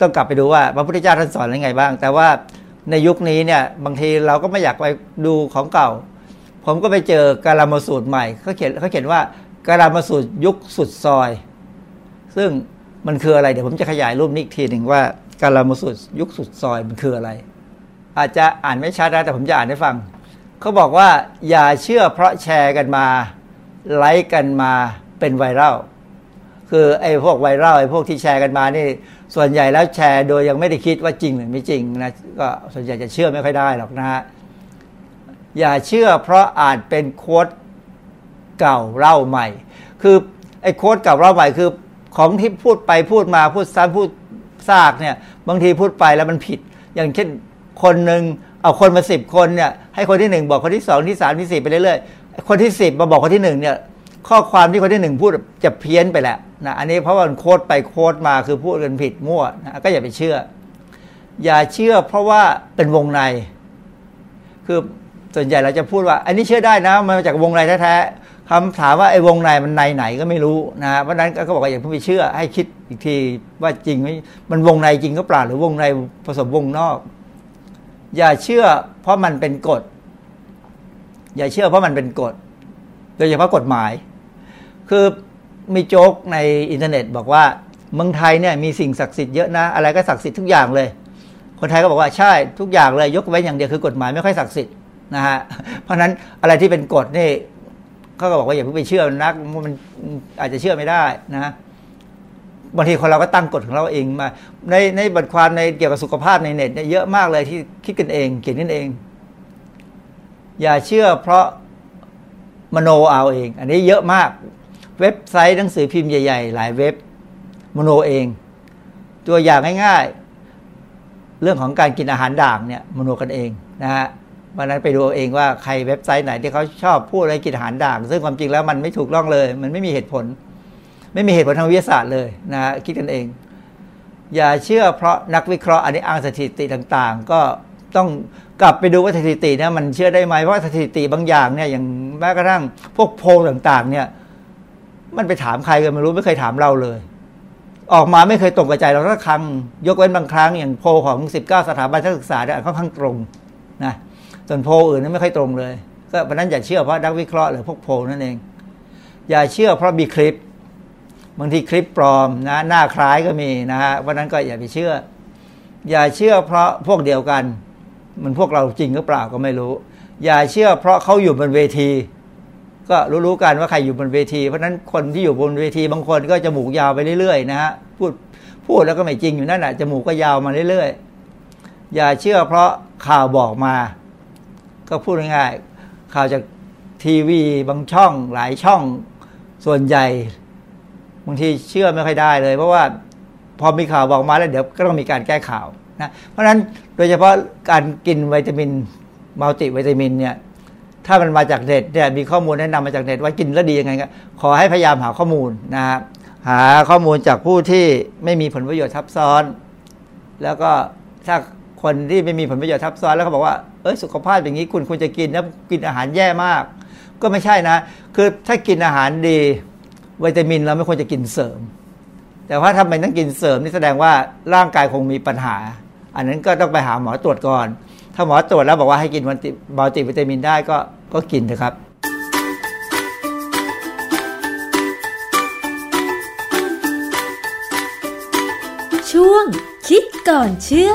ต้องกลับไปดูว่าพระพุทธเจ้าท่านสอนยังไงบ้าง แต่ว่าในยุคนี้เนี่ยบางทีเราก็ไม่อยากไปดูของเก่า ผมก็ไปเจอกาลามาสูตรใหม่เขาเขียนเขาเขียนว่ากาลามาสูตรยุคสุดซอย ซึ่ง มันคืออะไร เดี๋ยวผมจะขยายรูปนี้อีกทีหนึ่งว่าการามาสูตรยุคสุดซอยมันคืออะไร อาจจะอ่านไม่ชัดนะแต่ผมจะอ่านให้ฟัง เขาบอกว่า อย่าเชื่อเพราะแชร์กันมา ไลค์กันมาเป็นไวรัลคือไอ้พวกไวรัลไอ้พวกที่แชร์กันมานี่ ส่วนใหญ่แล้วแชร์โดยยังไม่ได้คิดว่าจริงหรือไม่จริงนะก็ส่วนใหญ่จะเชื่อไม่ค่อยได้หรอกนะฮะอย่าเชื่อเพราะอาจเป็นโค้ดเก่าเล่าใหม่ คือไอ้โค้ดเก่าเล่าใหม่คือ ของที่พูดไปพูดมาพูดซ้ำพูดซากเนี่ย บางทีพูดไปแล้วมันผิด อย่างเช่นคนหนึ่งเอาคนมาสิบคนเนี่ยให้คนที่หนึ่งบอกคนที่สองที่สามที่สี่ไปเรื่อยๆคนที่สิบมาบอกคนที่หนึ่งเนี่ยข้อความที่คนที่หนึ่งพูดจะเพี้ยนไปแหละนะอันนี้เพราะว่าโค้ดไปโค้ดมาคือพูดกันผิดมั่วนะก็อย่าไปเชื่อ อย่าเชื่อเพราะว่าเป็นวงใน คือส่วนใหญ่เราจะพูดว่า อันนี้เชื่อได้นะมันมาจากวงในแท้ๆ คำถามว่าไอ้วงในมันในไหนก็ไม่รู้นะเพราะฉะนั้นก็บอกว่าอย่าเพิ่งไปเชื่อ ให้คิดอีกทีว่าจริงไหมมันวงในจริงก็เปล่าหรือวงในผสมวงนอก อย่าเชื่อ เพราะมันเป็นกฎ อย่าเชื่อเพราะมันเป็นกฎ โดยเฉพาะกฎหมาย คือมีโจ๊กในอินเทอร์เน็ต บอกว่าเมืองไทยเนี่ยมีสิ่งศักดิ์สิทธิ์เยอะนะ อะไรก็ศักดิ์สิทธิ์ทุกอย่างเลย คนไทยก็บอกว่าใช่ทุกอย่างเลย ยกเว้นอย่างเดียวคือกฎหมายไม่ค่อยศักดิ์สิทธิ์นะฮะเพราะฉะนั้นอะไรที่เป็นกฎนี่ เขาก็บอกว่าอย่าเพิ่งไปเชื่อนักมันอาจจะเชื่อไม่ได้นะบางทีคนเราก็ตั้งกฎของเราเองมา ในในบทความในเกี่ยวกับสุขภาพในเน็ตเนี่ยเยอะมากเลยที่คิดกันเอง เขียนกันเอง อย่าเชื่อเพราะมโนเอาเอง อันนี้เยอะมาก เว็บไซต์หนังสือพิมพ์ใหญ่ๆ หลายเว็บมโนเอง ตัวอย่างง่าย ๆ เรื่องของการกินอาหารด่างเนี่ยมโนกันเองนะฮะ วันนั้นไปดูเองว่าใครเว็บไซต์ไหนที่เขาชอบพูดอะไรกินอาหารด่าง ซึ่งความจริงแล้วมันไม่ถูกต้องเลย มันไม่มีเหตุผล ไม่มีเหตุผลทางวิทยาศาสตร์เลยนะฮะคิดกันเอง อย่าเชื่อเพราะนักวิเคราะห์อันนี้อ้างสถิติต่างๆ ก็ต้องกลับไปดูว่าสถิตินี่มันเชื่อได้ไหมเพราะสถิติบางอย่างเนี่ยอย่างแม้กระทั่งพวกโพลต่างๆ เนี่ยมันไปถามใครกันไม่รู้ไม่เคยถามเราเลย ออกมาไม่เคยตรงกับใจเราสักครั้ง ยกเว้นบางครั้งอย่างโพลของ 19 สถาบันการศึกษาเนี่ยค่อนข้างตรงนะ ส่วนโพลอื่นนั้นไม่ค่อยตรงเลย ก็เพราะนั้นอย่าเชื่อเพราะนักวิเคราะห์หรือพวกโพลนั่นเอง อย่าเชื่อเพราะมีคลิป บางทีคลิปปลอมนะ หน้าคล้ายก็มีนะฮะเพราะนั้นก็อย่าไปเชื่อ อย่าเชื่อเพราะพวกเดียวกัน มันพวกเราจริงหรือเปล่าก็ไม่รู้ อย่าเชื่อเพราะเขาอยู่บนเวที ก็รู้ๆกันว่าใครอยู่บนเวที เพราะนั้นคนที่อยู่บนเวที บางคนก็จมูกยาวไปเรื่อยๆนะฮะพูดพูดแล้วก็ไม่จริงอยู่นั่นแหละจมูกก็ยาวมาเรื่อยๆอย่าเชื่อเพราะข่าวบอกมา ก็พูดง่ายๆข่าวจากทีวีบางช่องหลายช่องส่วนใหญ่บางทีเชื่อไม่ค่อยได้เลย เพราะว่าพอมีข่าวบอกมาแล้วเดี๋ยวก็ต้องมีการแก้ข่าวนะเพราะฉะนั้นโดยเฉพาะการกินวิตามินมัลติวิตามินเนี่ยถ้ามันมาจากเน็ตเนี่ยมีข้อมูลแนะนำมาจากเน็ตว่ากินแล้วดียังไงก็ขอให้พยายามหาข้อมูลนะครับหาข้อมูลจากผู้ที่ไม่มีผลประโยชน์ทับซ้อน แล้วก็ถ้าคนที่ไม่มีผลประโยชน์ทับซ้อนแล้วเขาบอกว่า เออสุขภาพอย่างนี้คุณควรจะกินนะกินอาหารแย่มาก ก็ไม่ใช่นะ คือถ้ากินอาหารดีวิตามินเราไม่ควรจะกินเสริม แต่ว่าถ้าไมต้องกินเสริมนี่แสดงว่าร่างกายคงมีปัญหา อันนั้นก็ต้องไปหาหมอตรวจก่อน ถ้าหมอตรวจแล้วบอกว่าให้กินมัลติวิตามินได้ก็ก็กินเถอะครับช่วงคิดก่อนเชื่อ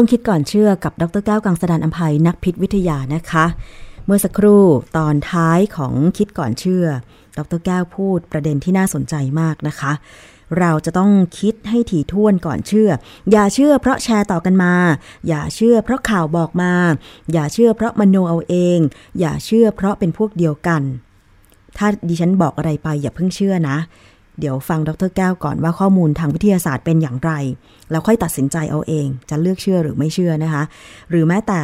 ช่วงคิดก่อนเชื่อกับดรแก้วกังสดานอภัยนักพิษวิทยานะคะ เมื่อสักครู่ตอนท้ายของคิดก่อนเชื่อ ดรแก้วพูดประเด็นที่น่าสนใจมากนะคะ เราจะต้องคิดให้ถี่ถ้วนก่อนเชื่อ อย่าเชื่อเพราะแชร์ต่อกันมา อย่าเชื่อเพราะข่าวบอกมา อย่าเชื่อเพราะมโนเอาเอง อย่าเชื่อเพราะเป็นพวกเดียวกัน ถ้าดิฉันบอกอะไรไปอย่าเพิ่งเชื่อนะ เดี๋ยวฟังดรแก้วก่อนว่าข้อมูลทางวิทยาศาสตร์เป็นอย่างไร แล้วค่อยตัดสินใจเอาเอง จะเลือกเชื่อหรือไม่เชื่อนะคะ หรือแม้แต่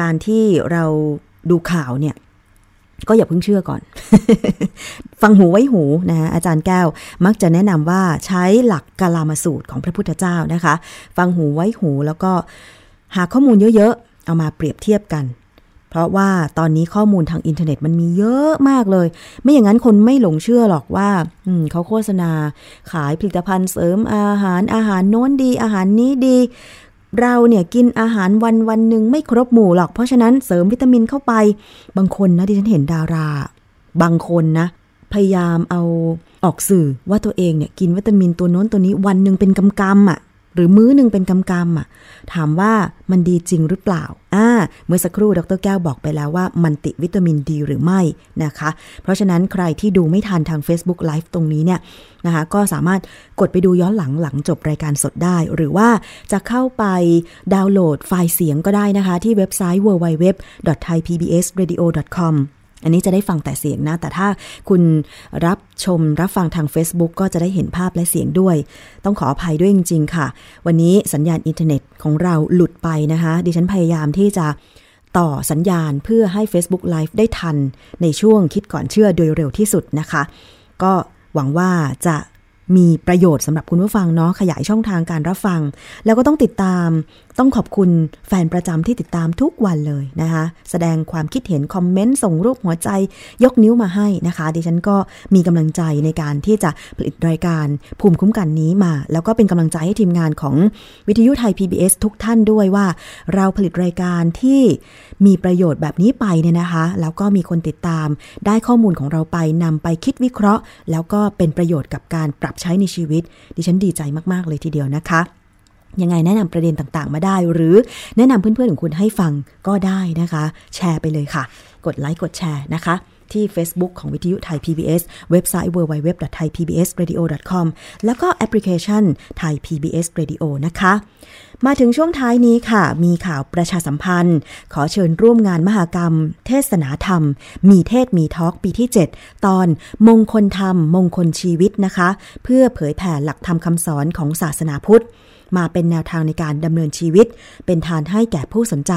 การที่เราดูข่าวเนี่ย ก็อย่าเพิ่งเชื่อก่อน ฟังหูไว้หูนะคะอาจารย์แก้วมักจะแนะนำว่าใช้หลักกาลามาสูตรของพระพุทธเจ้านะคะ ฟังหูไว้หูแล้วก็หาข้อมูลเยอะๆ เอามาเปรียบเทียบกัน เพราะว่าตอนนี้ข้อมูลทางอินเทอร์เน็ตมันมีเยอะมากเลย ไม่อย่างนั้นคนไม่หลงเชื่อหรอกว่าอืมเขาโฆษณา ขายผลิตภัณฑ์เสริมอาหารอาหารโน้นดี อาหารนี้ดี เราเนี่ยกินอาหารวันวันหนึ่งไม่ครบหมู่หรอก เพราะฉะนั้นเสริมวิตามินเข้าไป บางคนนะที่ฉันเห็นดารา บางคนนะ พยายามเอาออกสื่อว่าตัวเองเนี่ยกินวิตามินตัวโน้นตัวนี้วันหนึ่งเป็นกำกำอะ หรือมื้อหนึ่งเป็นกำกำอะถามว่ามันดีจริงหรือเปล่าอ่าเมื่อสักครู่ดรแก้วบอกไปแล้วว่ามันติวิตามินดีหรือไม่นะคะ เพราะฉะนั้นใครที่ดูไม่ทันทาง Facebook Live ตรงนี้เนี่ยนะคะก็สามารถกดไปดูย้อนหลังหลังจบรายการสดได้ หรือว่าจะเข้าไปดาวน์โหลดไฟล์เสียงก็ได้นะคะ ที่เว็บไซต์ www.thaipbsradio.com อันนี้จะได้ฟังแต่เสียงนะ แต่ถ้าคุณรับชมรับฟังทาง Facebook ก็จะได้เห็นภาพและเสียงด้วย ต้องขออภัยด้วยจริง ๆ ค่ะ วันนี้สัญญาณอินเทอร์เน็ตของเราหลุดไปนะคะ ดิฉันพยายามที่จะต่อสัญญาณเพื่อให้ Facebook Live ได้ทัน ในช่วงคิดก่อนเชื่อโดยเร็วที่สุดนะคะ ก็หวังว่าจะมีประโยชน์สำหรับคุณผู้ฟังเนาะขยายช่องทางการรับฟัง แล้วก็ต้องติดตามต้องขอบคุณแฟนประจำที่ติดตามทุกวันเลยนะคะ แสดงความคิดเห็นคอมเมนต์ส่งรูปหัวใจยกนิ้วมาให้นะคะ ดิฉันก็มีกำลังใจในการที่จะผลิตรายการภูมิคุ้มกันนี้มา แล้วก็เป็นกำลังใจให้ทีมงานของวิทยุไทย PBS ทุกท่านด้วยว่า เราผลิตรายการที่มีประโยชน์แบบนี้ไปเนี่ยนะคะ แล้วก็มีคนติดตาม ได้ข้อมูลของเราไปนำไปคิดวิเคราะห์ แล้วก็เป็นประโยชน์กับการปรับใช้ในชีวิต ดิฉันดีใจมาก ๆ เลยทีเดียวนะคะ ยังไงแนะนำประเด็นต่างๆ มาได้ หรือแนะนำเพื่อนๆของคุณให้ฟังก็ได้นะคะ แชร์ไปเลยค่ะ กดไลค์กดแชร์นะคะที่ Facebook ของวิทยุไทย PBS เว็บไซต์ www.thaipbsradio.com แล้วก็แอปพลิเคชันไทย PBS Radio นะคะ มาถึงช่วงท้ายนี้ค่ะ มีข่าวประชาสัมพันธ์ ขอเชิญร่วมงานมหากรรม เทศนาธรรม มีเทศมีทอล์กปีที่ 7 ตอนมงคลธรรม มงคลชีวิตนะคะ เพื่อเผยแผ่หลักธรรมคำสอนของศาสนาพุทธ มาเป็นแนวทางในการดำเนินชีวิต เป็นทานให้แก่ผู้สนใจ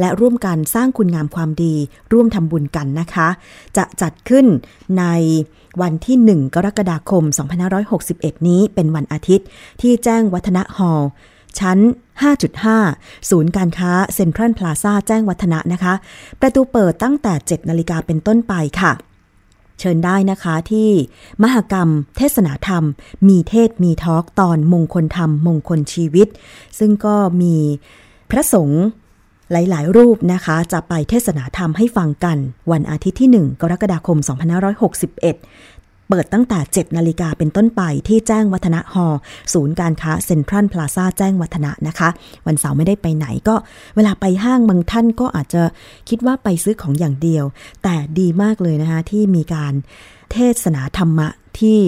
และร่วมกันสร้างคุณงามความดี ร่วมทำบุญกันนะคะ จะจัดขึ้นในวันที่ 1 กรกฎาคม 2561 นี้เป็นวันอาทิตย์ ที่แจ้งวัฒนะฮอลล์ชั้น 5.5 ศูนย์การค้าเซ็นทรัลพลาซาแจ้งวัฒนะนะคะ ประตูเปิดตั้งแต่ 7 นาฬิกาเป็นต้นไปค่ะ เชิญได้นะคะที่มหกรรม เทศนาธรรม มีเทศมีทอล์กตอนมงคลธรรม มงคลชีวิต ซึ่งก็มีพระสงฆ์หลาย ๆ รูปนะคะ จะไปเทศนาธรรมให้ฟังกัน วันอาทิตย์ที่ 1 กรกฎาคม 2561 เปิดตั้งแต่ 7 นาฬิกาเป็นต้นไปที่แจ้งวัฒนะฮอศูนย์การค้าเซ็นทรัลพลาซาแจ้งวัฒนะนะคะ วันเสาร์ไม่ได้ไปไหนก็ เวลาไปห้างบางท่านก็อาจจะคิดว่าไปซื้อของอย่างเดียว แต่ดีมากเลยนะคะที่มีการเทศนาธรรมะที่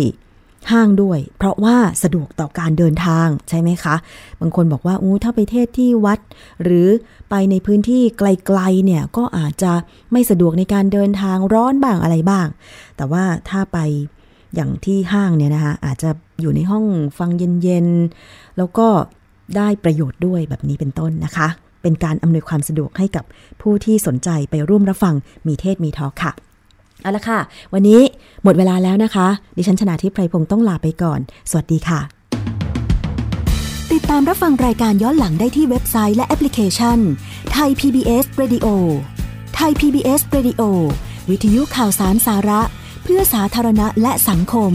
ห้างด้วย เพราะว่าสะดวกต่อการเดินทางใช่ไหมคะ บางคนบอกว่าอู้ถ้าไปเทศที่วัด หรือไปในพื้นที่ไกลๆเนี่ยก็อาจจะไม่สะดวกในการเดินทางร้อนบ้างอะไรบ้าง แต่ว่าถ้าไปอย่างที่ห้างเนี่ยนะคะอาจจะอยู่ในห้องฟังเย็นๆ แล้วก็ได้ประโยชน์ด้วยแบบนี้เป็นต้นนะคะ เป็นการอำนวยความสะดวกให้กับผู้ที่สนใจไปร่วมรับฟังมีเทศมีทอค่ะ เอาละค่ะ วันนี้หมดเวลาแล้วนะคะ ดิฉันชนะทิพไพรพงศ์ต้องลาไปก่อน สวัสดีค่ะ ติดตามรับฟังรายการย้อนหลังได้ที่เว็บไซต์และแอปพลิเคชันไทย PBS Radio ไทย PBS Radio วิทยุข่าวสารสาระ เพื่อสาธารณะและสังคม